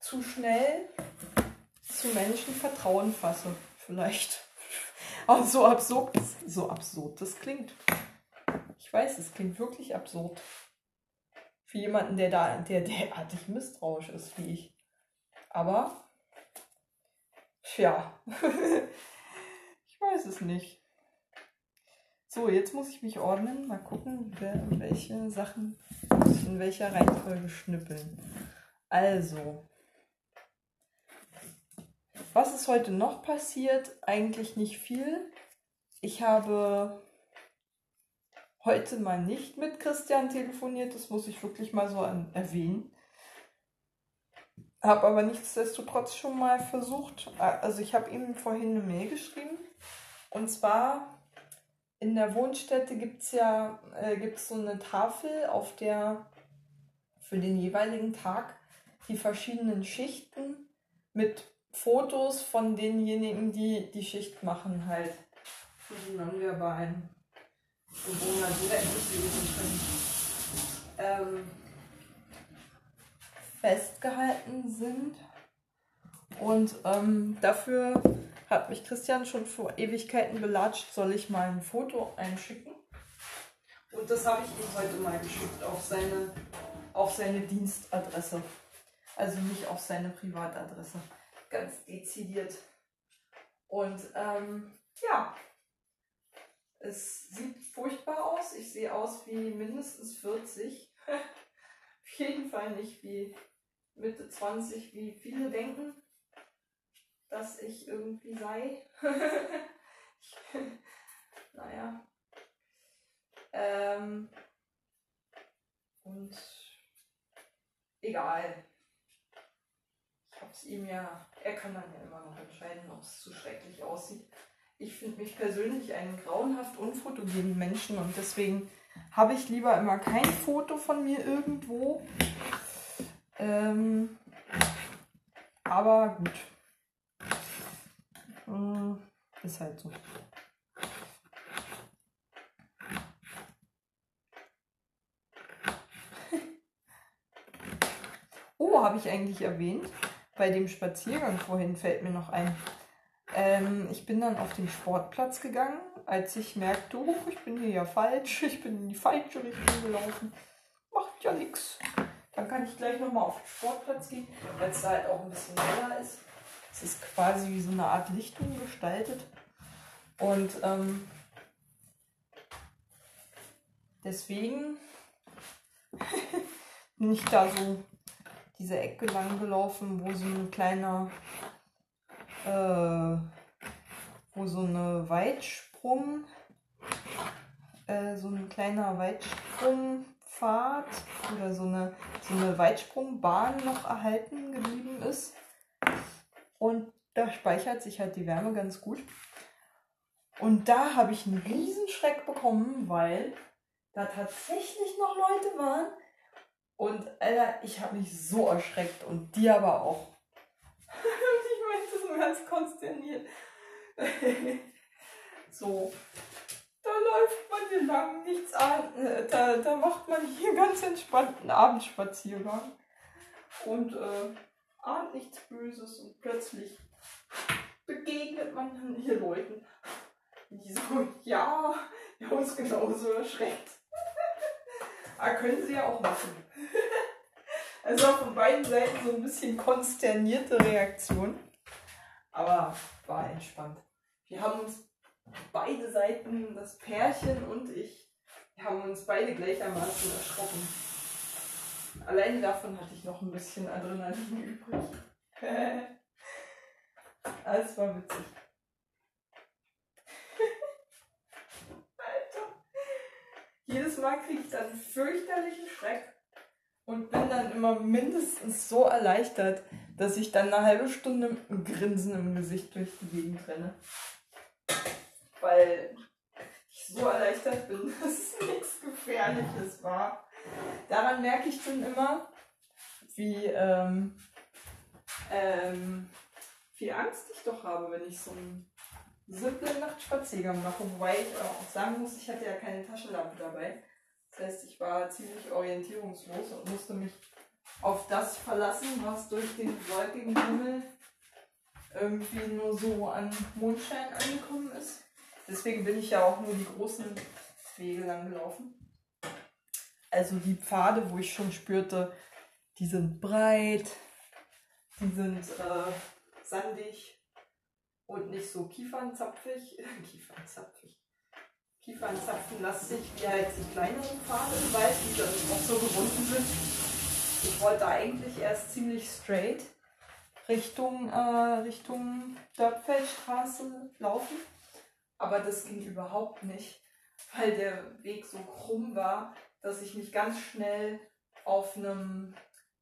zu schnell zu Menschen Vertrauen fasse. Vielleicht. Aber so absurd, so absurd das klingt. Ich weiß, es klingt wirklich absurd. Für jemanden, der da, der derartig misstrauisch ist wie ich. Aber, tja, ich weiß es nicht. So, jetzt muss ich mich ordnen. Mal gucken, welche Sachen in welcher Reihenfolge schnippeln. Also, was ist heute noch passiert? Eigentlich nicht viel. Ich habe heute mal nicht mit Christian telefoniert, das muss ich wirklich mal so erwähnen. Habe aber nichtsdestotrotz schon mal versucht, also ich habe ihm vorhin eine Mail geschrieben. Und zwar in der Wohnstätte gibt es ja äh, gibt's so eine Tafel, auf der für den jeweiligen Tag die verschiedenen Schichten mit Fotos von denjenigen, die die Schicht machen, halt für die nonverbalen Bewohner direkt lesen können, ähm, festgehalten sind. Und ähm, dafür hat mich Christian schon vor Ewigkeiten belatscht, soll ich mal ein Foto einschicken. Und das habe ich ihm heute mal geschickt auf seine, auf seine Dienstadresse. Also nicht auf seine Privatadresse ganz dezidiert. Und ähm, ja, es sieht furchtbar aus. Ich sehe aus wie mindestens 40. Auf jeden Fall nicht wie Mitte 20, wie viele denken, dass ich irgendwie sei. ich, naja. Ähm, und egal habe es ihm ja, er kann dann ja immer noch entscheiden, ob es zu schrecklich aussieht. Ich finde mich persönlich einen grauenhaft unfotogenen Menschen und deswegen habe ich lieber immer kein Foto von mir irgendwo. Ähm, aber gut. Hm, ist halt so. oh, habe ich eigentlich erwähnt? bei dem Spaziergang vorhin fällt mir noch ein. Ähm, ich bin dann auf den Sportplatz gegangen, als ich merkte, oh, ich bin hier ja falsch, ich bin in die falsche Richtung gelaufen. Macht ja nichts. Dann kann ich gleich nochmal auf den Sportplatz gehen, weil es da halt auch ein bisschen heller ist. Es ist quasi wie so eine Art Lichtung gestaltet. Und ähm, deswegen bin ich da so diese Ecke lang gelaufen, wo so ein kleiner, äh, wo so eine Weitsprung, äh, so ein kleiner Weitsprungpfad oder so eine, so eine Weitsprungbahn noch erhalten geblieben ist. Und da speichert sich halt die Wärme ganz gut. Und da habe ich einen Riesenschreck bekommen, weil da tatsächlich noch Leute waren. Und Alter, ich habe mich so erschreckt und die aber auch. Ganz konsterniert. so, da läuft man hier lang, nichts an. Äh, da, da macht man hier ganz entspannten Abendspaziergang. Und äh, ahnt nichts Böses und plötzlich begegnet man dann hier Leuten. Die so, ja, haben uns genauso erschreckt. Aber ah, können sie ja auch machen. Also von beiden Seiten so ein bisschen konsternierte Reaktion. Aber war entspannt. Wir haben uns beide Seiten, das Pärchen und ich, haben uns beide gleichermaßen erschrocken. Allein davon hatte ich noch ein bisschen Adrenalin übrig. Alles war witzig. Alter. Jedes Mal kriege ich dann fürchterlichen Schreck und bin dann immer mindestens so erleichtert, dass ich dann eine halbe Stunde mit einem Grinsen im Gesicht durch die Gegend renne. Weil ich so erleichtert bin, dass es nichts Gefährliches war. Daran merke ich dann immer, wie ähm, ähm, viel Angst ich doch habe, wenn ich so einen simplen Nachtspaziergang mache. Wobei ich auch sagen muss, ich hatte ja keine Taschenlampe dabei. Das heißt, ich war ziemlich orientierungslos und musste mich auf das verlassen, was durch den wolkigen Himmel irgendwie nur so an Mondschein angekommen ist. Deswegen bin ich ja auch nur die großen Wege lang gelaufen. Also die Pfade, wo ich schon spürte, die sind breit, die sind äh, sandig und nicht so kiefernzapfig. kiefernzapfig. Kiefernzapfenlastig wie halt die kleineren Pfade im Wald, die dann auch so gebunden sind. Ich wollte eigentlich erst ziemlich straight Richtung, äh, Richtung Dörpfeldstraße laufen, aber das ging überhaupt nicht, weil der Weg so krumm war, dass ich mich ganz schnell auf einem,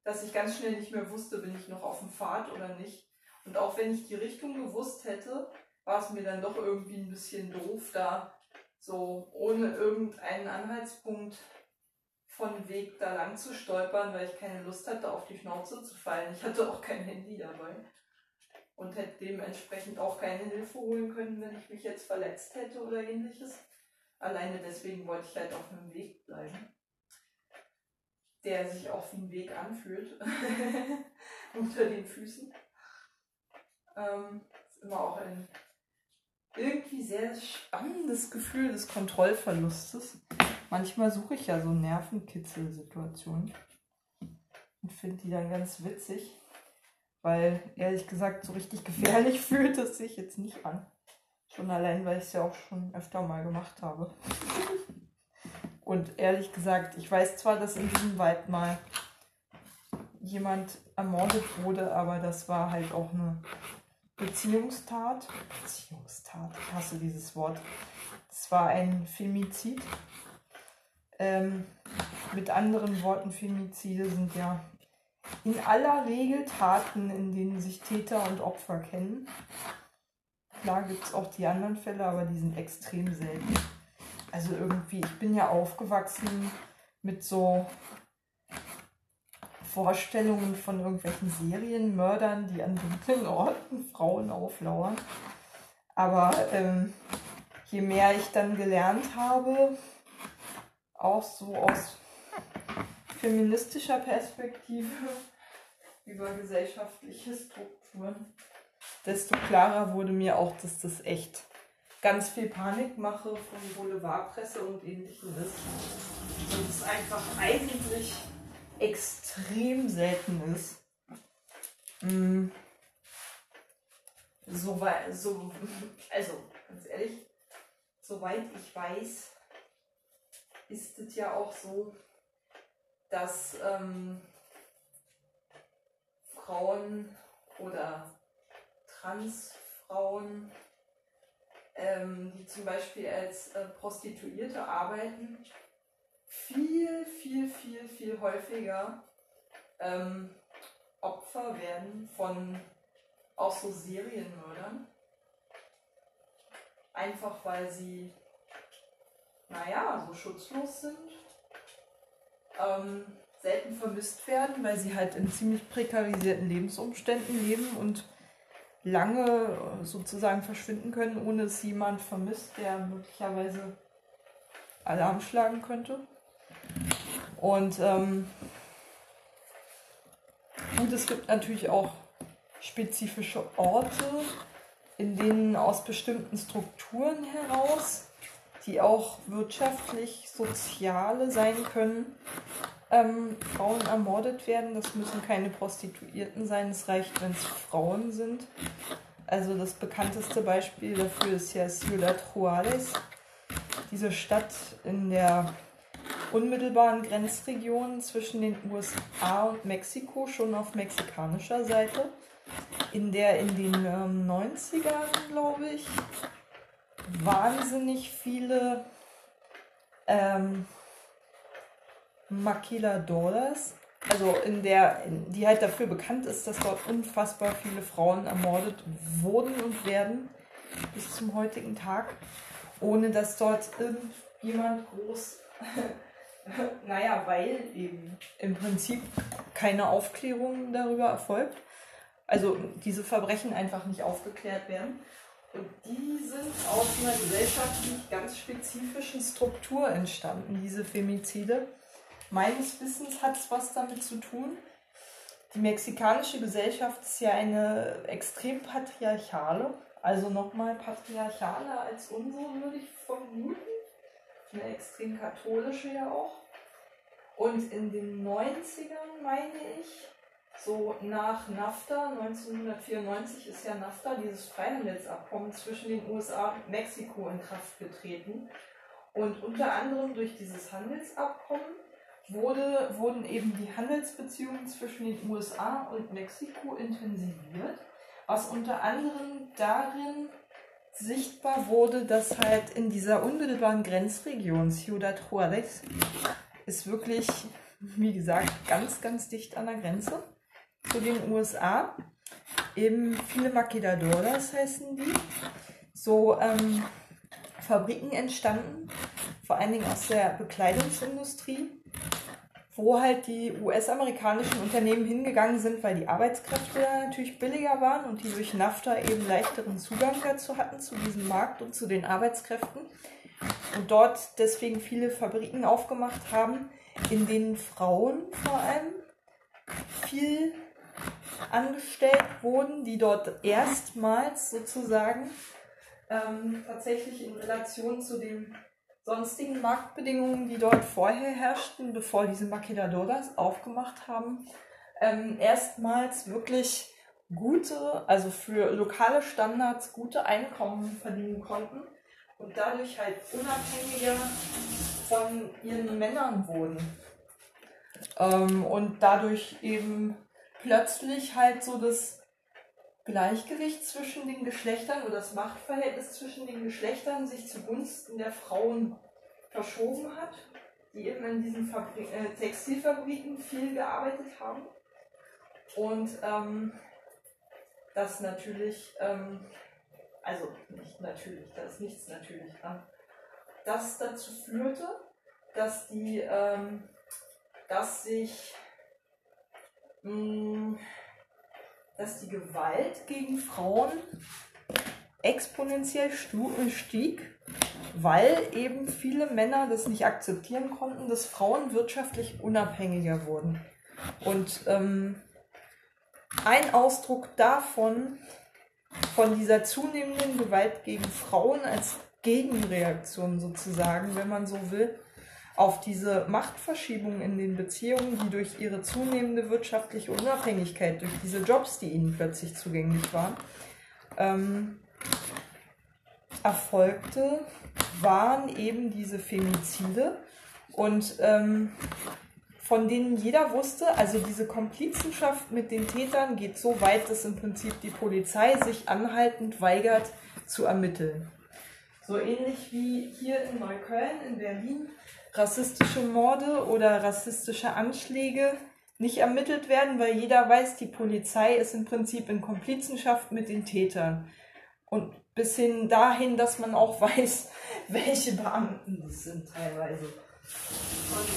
dass ich ganz schnell nicht mehr wusste, bin ich noch auf dem Pfad oder nicht. Und auch wenn ich die Richtung gewusst hätte, war es mir dann doch irgendwie ein bisschen doof, da so ohne irgendeinen Anhaltspunkt von Weg da lang zu stolpern, weil ich keine Lust hatte, auf die Schnauze zu fallen. Ich hatte auch kein Handy dabei und hätte dementsprechend auch keine Hilfe holen können, wenn ich mich jetzt verletzt hätte oder ähnliches. Alleine deswegen wollte ich halt auf einem Weg bleiben, der sich auch wie ein Weg anfühlt unter den Füßen. Ähm, ist immer auch ein irgendwie sehr spannendes Gefühl des Kontrollverlustes. Manchmal suche ich ja so Nervenkitzel-Situationen und finde die dann ganz witzig, weil ehrlich gesagt so richtig gefährlich fühlt es sich jetzt nicht an. Schon allein, weil ich es ja auch schon öfter mal gemacht habe. Und ehrlich gesagt, ich weiß zwar, dass in diesem Wald mal jemand ermordet wurde, aber das war halt auch eine Beziehungstat. Beziehungstat, ich hasse dieses Wort. Es war ein Femizid. Ähm, mit anderen Worten, Femizide sind ja in aller Regel Taten, in denen sich Täter und Opfer kennen. Klar gibt es auch die anderen Fälle, aber die sind extrem selten. Also irgendwie, ich bin ja aufgewachsen mit so Vorstellungen von irgendwelchen Serienmördern, die an dunklen Orten Frauen auflauern. Aber ähm, je mehr ich dann gelernt habe, auch so aus feministischer Perspektive über gesellschaftliche Strukturen, desto klarer wurde mir auch, dass das echt ganz viel Panikmache von Boulevardpresse und ähnlichem ist. Und es einfach eigentlich extrem selten ist. Mm. So, so, also, ganz ehrlich, soweit ich weiß, ist es ja auch so, dass ähm, Frauen oder Transfrauen, ähm, die zum Beispiel als äh, Prostituierte arbeiten, viel, viel, viel, viel häufiger ähm, Opfer werden von auch so Serienmördern. Einfach weil sie, naja, so schutzlos sind. Ähm, selten vermisst werden, weil sie halt in ziemlich prekarisierten Lebensumständen leben und lange sozusagen verschwinden können, ohne dass jemand vermisst, der möglicherweise Alarm schlagen könnte. Und ähm, gut, es gibt natürlich auch spezifische Orte, in denen aus bestimmten Strukturen heraus, die auch wirtschaftlich, soziale sein können, ähm, Frauen ermordet werden. Das müssen keine Prostituierten sein, es reicht, wenn es Frauen sind. Also das bekannteste Beispiel dafür ist ja Ciudad Juárez, diese Stadt in der unmittelbaren Grenzregion zwischen den USA und Mexiko, schon auf mexikanischer Seite, in der in den ähm, 90ern, glaube ich, wahnsinnig viele ähm, Maquiladoras, also in der, die halt dafür bekannt ist, dass dort unfassbar viele Frauen ermordet wurden und werden bis zum heutigen Tag, ohne dass dort irgendjemand groß, naja, weil eben im Prinzip keine Aufklärung darüber erfolgt. Also diese Verbrechen einfach nicht aufgeklärt werden. Und die sind aus einer gesellschaftlich ganz spezifischen Struktur entstanden, diese Femizide meines Wissens hat es was damit zu tun. Die mexikanische Gesellschaft ist ja eine extrem patriarchale, also nochmal patriarchaler als unsere, würde ich vermuten. Eine extrem katholische ja auch. Und in den 90ern, meine ich, so nach NAFTA, 1994 ist ja NAFTA, dieses Freihandelsabkommen zwischen den USA und Mexiko in Kraft getreten. Und unter anderem durch dieses Handelsabkommen wurde, wurden eben die Handelsbeziehungen zwischen den USA und Mexiko intensiviert, was unter anderem darin sichtbar wurde, dass halt in dieser unmittelbaren Grenzregion Ciudad Juárez ist wirklich, wie gesagt, ganz, ganz dicht an der Grenze zu den USA. Eben viele Maquiladoras heißen die. So ähm, Fabriken entstanden, vor allen Dingen aus der Bekleidungsindustrie, wo halt die US-amerikanischen Unternehmen hingegangen sind, weil die Arbeitskräfte natürlich billiger waren und die durch NAFTA eben leichteren Zugang dazu hatten, zu diesem Markt und zu den Arbeitskräften. Und dort deswegen viele Fabriken aufgemacht haben, in denen Frauen vor allem viel angestellt wurden, die dort erstmals sozusagen ähm, tatsächlich in Relation zu dem sonstigen Marktbedingungen, die dort vorher herrschten, bevor diese Maquiladoras aufgemacht haben, ähm, erstmals wirklich gute, also für lokale Standards gute Einkommen verdienen konnten und dadurch halt unabhängiger von ihren Männern wurden. Ähm, und dadurch eben plötzlich halt so das Gleichgewicht zwischen den Geschlechtern oder das Machtverhältnis zwischen den Geschlechtern sich zugunsten der Frauen verschoben hat, die eben in diesen Fabri äh, Textilfabriken viel gearbeitet haben. Und ähm, das natürlich, ähm, also nicht natürlich, da ist nichts natürlich dran, das dazu führte, dass die, ähm, dass sich mh, mm, dass die Gewalt gegen Frauen exponentiell stieg, weil eben viele Männer das nicht akzeptieren konnten, dass Frauen wirtschaftlich unabhängiger wurden. Und ähm, ein Ausdruck davon, von dieser zunehmenden Gewalt gegen Frauen als Gegenreaktion sozusagen, wenn man so will, auf diese Machtverschiebung in den Beziehungen, die durch ihre zunehmende wirtschaftliche Unabhängigkeit, durch diese Jobs, die ihnen plötzlich zugänglich waren, ähm, erfolgte, waren eben diese Femizide. Und ähm, von denen jeder wusste, also diese Komplizenschaft mit den Tätern geht so weit, dass im Prinzip die Polizei sich anhaltend weigert zu ermitteln. So ähnlich wie hier in Neukölln, in Berlin, rassistische Morde oder rassistische Anschläge nicht ermittelt werden, weil jeder weiß, die Polizei ist im Prinzip in Komplizenschaft mit den Tätern. Und bis hin dahin, dass man auch weiß, welche Beamten das sind teilweise. Und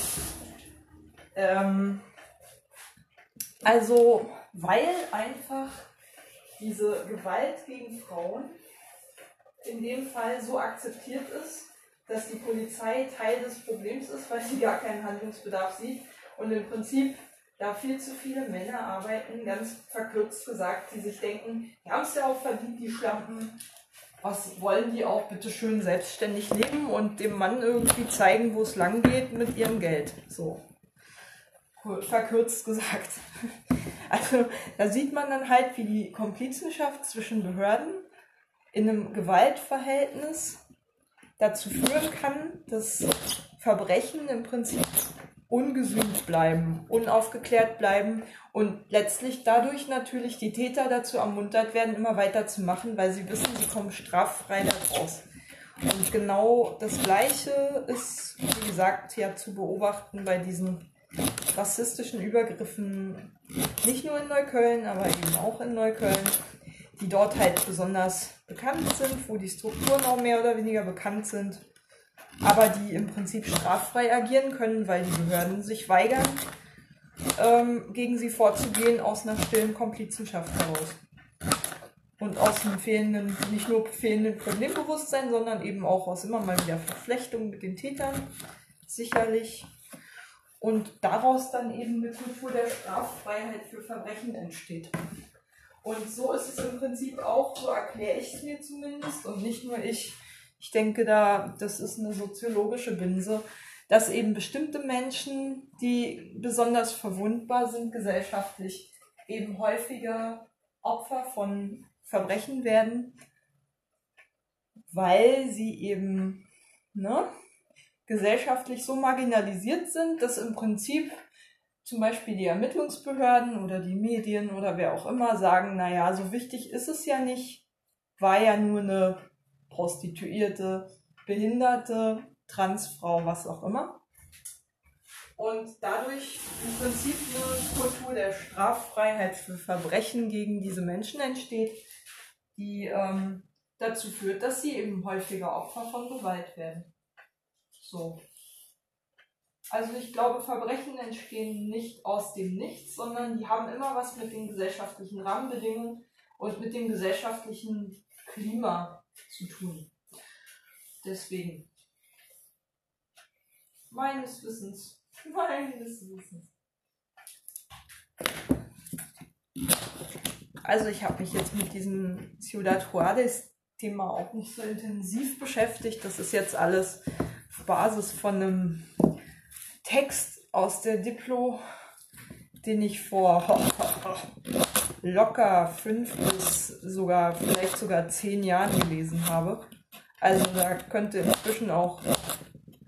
ähm, also, weil einfach diese Gewalt gegen Frauen in dem Fall so akzeptiert ist, dass die Polizei Teil des Problems ist, weil sie gar keinen Handlungsbedarf sieht und im Prinzip da viel zu viele Männer arbeiten, ganz verkürzt gesagt, die sich denken, die haben es ja auch verdient, die Schlampen, was wollen die auch bitte schön selbstständig leben und dem Mann irgendwie zeigen, wo es lang geht mit ihrem Geld. So verkürzt gesagt. Also da sieht man dann halt, wie die Komplizenschaft zwischen Behörden in einem Gewaltverhältnis dazu führen kann, dass Verbrechen im Prinzip ungesühnt bleiben, unaufgeklärt bleiben und letztlich dadurch natürlich die Täter dazu ermuntert werden, immer weiter zu machen, weil sie wissen, sie kommen straffrei daraus. Und genau das Gleiche ist, wie gesagt, ja zu beobachten bei diesen rassistischen Übergriffen, nicht nur in Neukölln, aber eben auch in Neukölln, die dort halt besonders bekannt sind, wo die Strukturen auch mehr oder weniger bekannt sind, aber die im Prinzip straffrei agieren können, weil die Behörden sich weigern, ähm, gegen sie vorzugehen aus einer stillen Komplizenschaft heraus. Und aus einem fehlenden, nicht nur fehlenden Problembewusstsein, sondern eben auch aus immer mal wieder Verflechtung mit den Tätern. Sicherlich und daraus dann eben eine Kultur der Straffreiheit für Verbrechen entsteht. Und so ist es im Prinzip auch, so erkläre ich es mir zumindest und nicht nur ich. Ich denke da, das ist eine soziologische Binse, dass eben bestimmte Menschen, die besonders verwundbar sind gesellschaftlich, eben häufiger Opfer von Verbrechen werden, weil sie eben ne, gesellschaftlich so marginalisiert sind, dass im Prinzip zum Beispiel die Ermittlungsbehörden oder die Medien oder wer auch immer sagen, naja, so wichtig ist es ja nicht, war ja nur eine Prostituierte, Behinderte, Transfrau, was auch immer. Und dadurch im Prinzip eine Kultur der Straffreiheit für Verbrechen gegen diese Menschen entsteht, die ähm, dazu führt, dass sie eben häufiger Opfer von Gewalt werden. So. Also ich glaube, Verbrechen entstehen nicht aus dem Nichts, sondern die haben immer was mit den gesellschaftlichen Rahmenbedingungen und mit dem gesellschaftlichen Klima zu tun. Deswegen. Meines Wissens. Meines Wissens. Also ich habe mich jetzt mit diesem Ciudad Juarez Thema auch nicht so intensiv beschäftigt. Das ist jetzt alles Basis von einem Text aus der Diplo, den ich vor locker fünf bis sogar vielleicht sogar zehn Jahren gelesen habe. Also da könnte inzwischen auch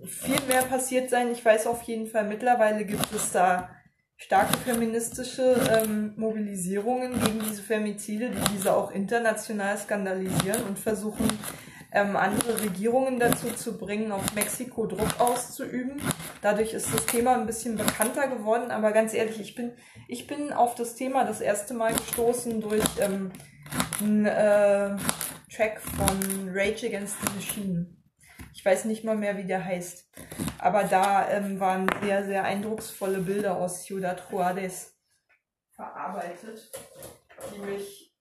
viel mehr passiert sein. Ich weiß auf jeden Fall, mittlerweile gibt es da starke feministische ähm, Mobilisierungen gegen diese Femizide, die diese auch international skandalisieren und versuchen, ähm, andere Regierungen dazu zu bringen, auf Mexiko Druck auszuüben. Dadurch ist das Thema ein bisschen bekannter geworden, aber ganz ehrlich, ich bin, ich bin auf das Thema das erste Mal gestoßen durch ähm, einen äh, Track von Rage Against the Machine. Ich weiß nicht mal mehr, wie der heißt. Aber da ähm, waren sehr, sehr eindrucksvolle Bilder aus Ciudad Juarez verarbeitet, die mich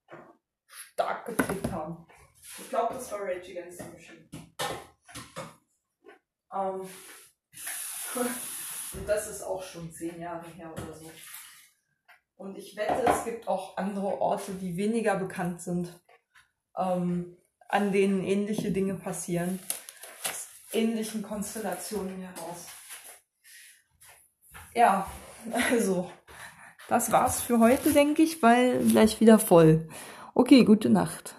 stark geprägt haben. Ich glaube, das war Rage Against the Machine. Ähm, und das ist auch schon zehn Jahre her oder so. Und ich wette, es gibt auch andere Orte, die weniger bekannt sind, ähm, an denen ähnliche Dinge passieren, aus ähnlichen Konstellationen heraus. Ja, also, das war's für heute, denke ich, weil gleich wieder voll. Okay, gute Nacht.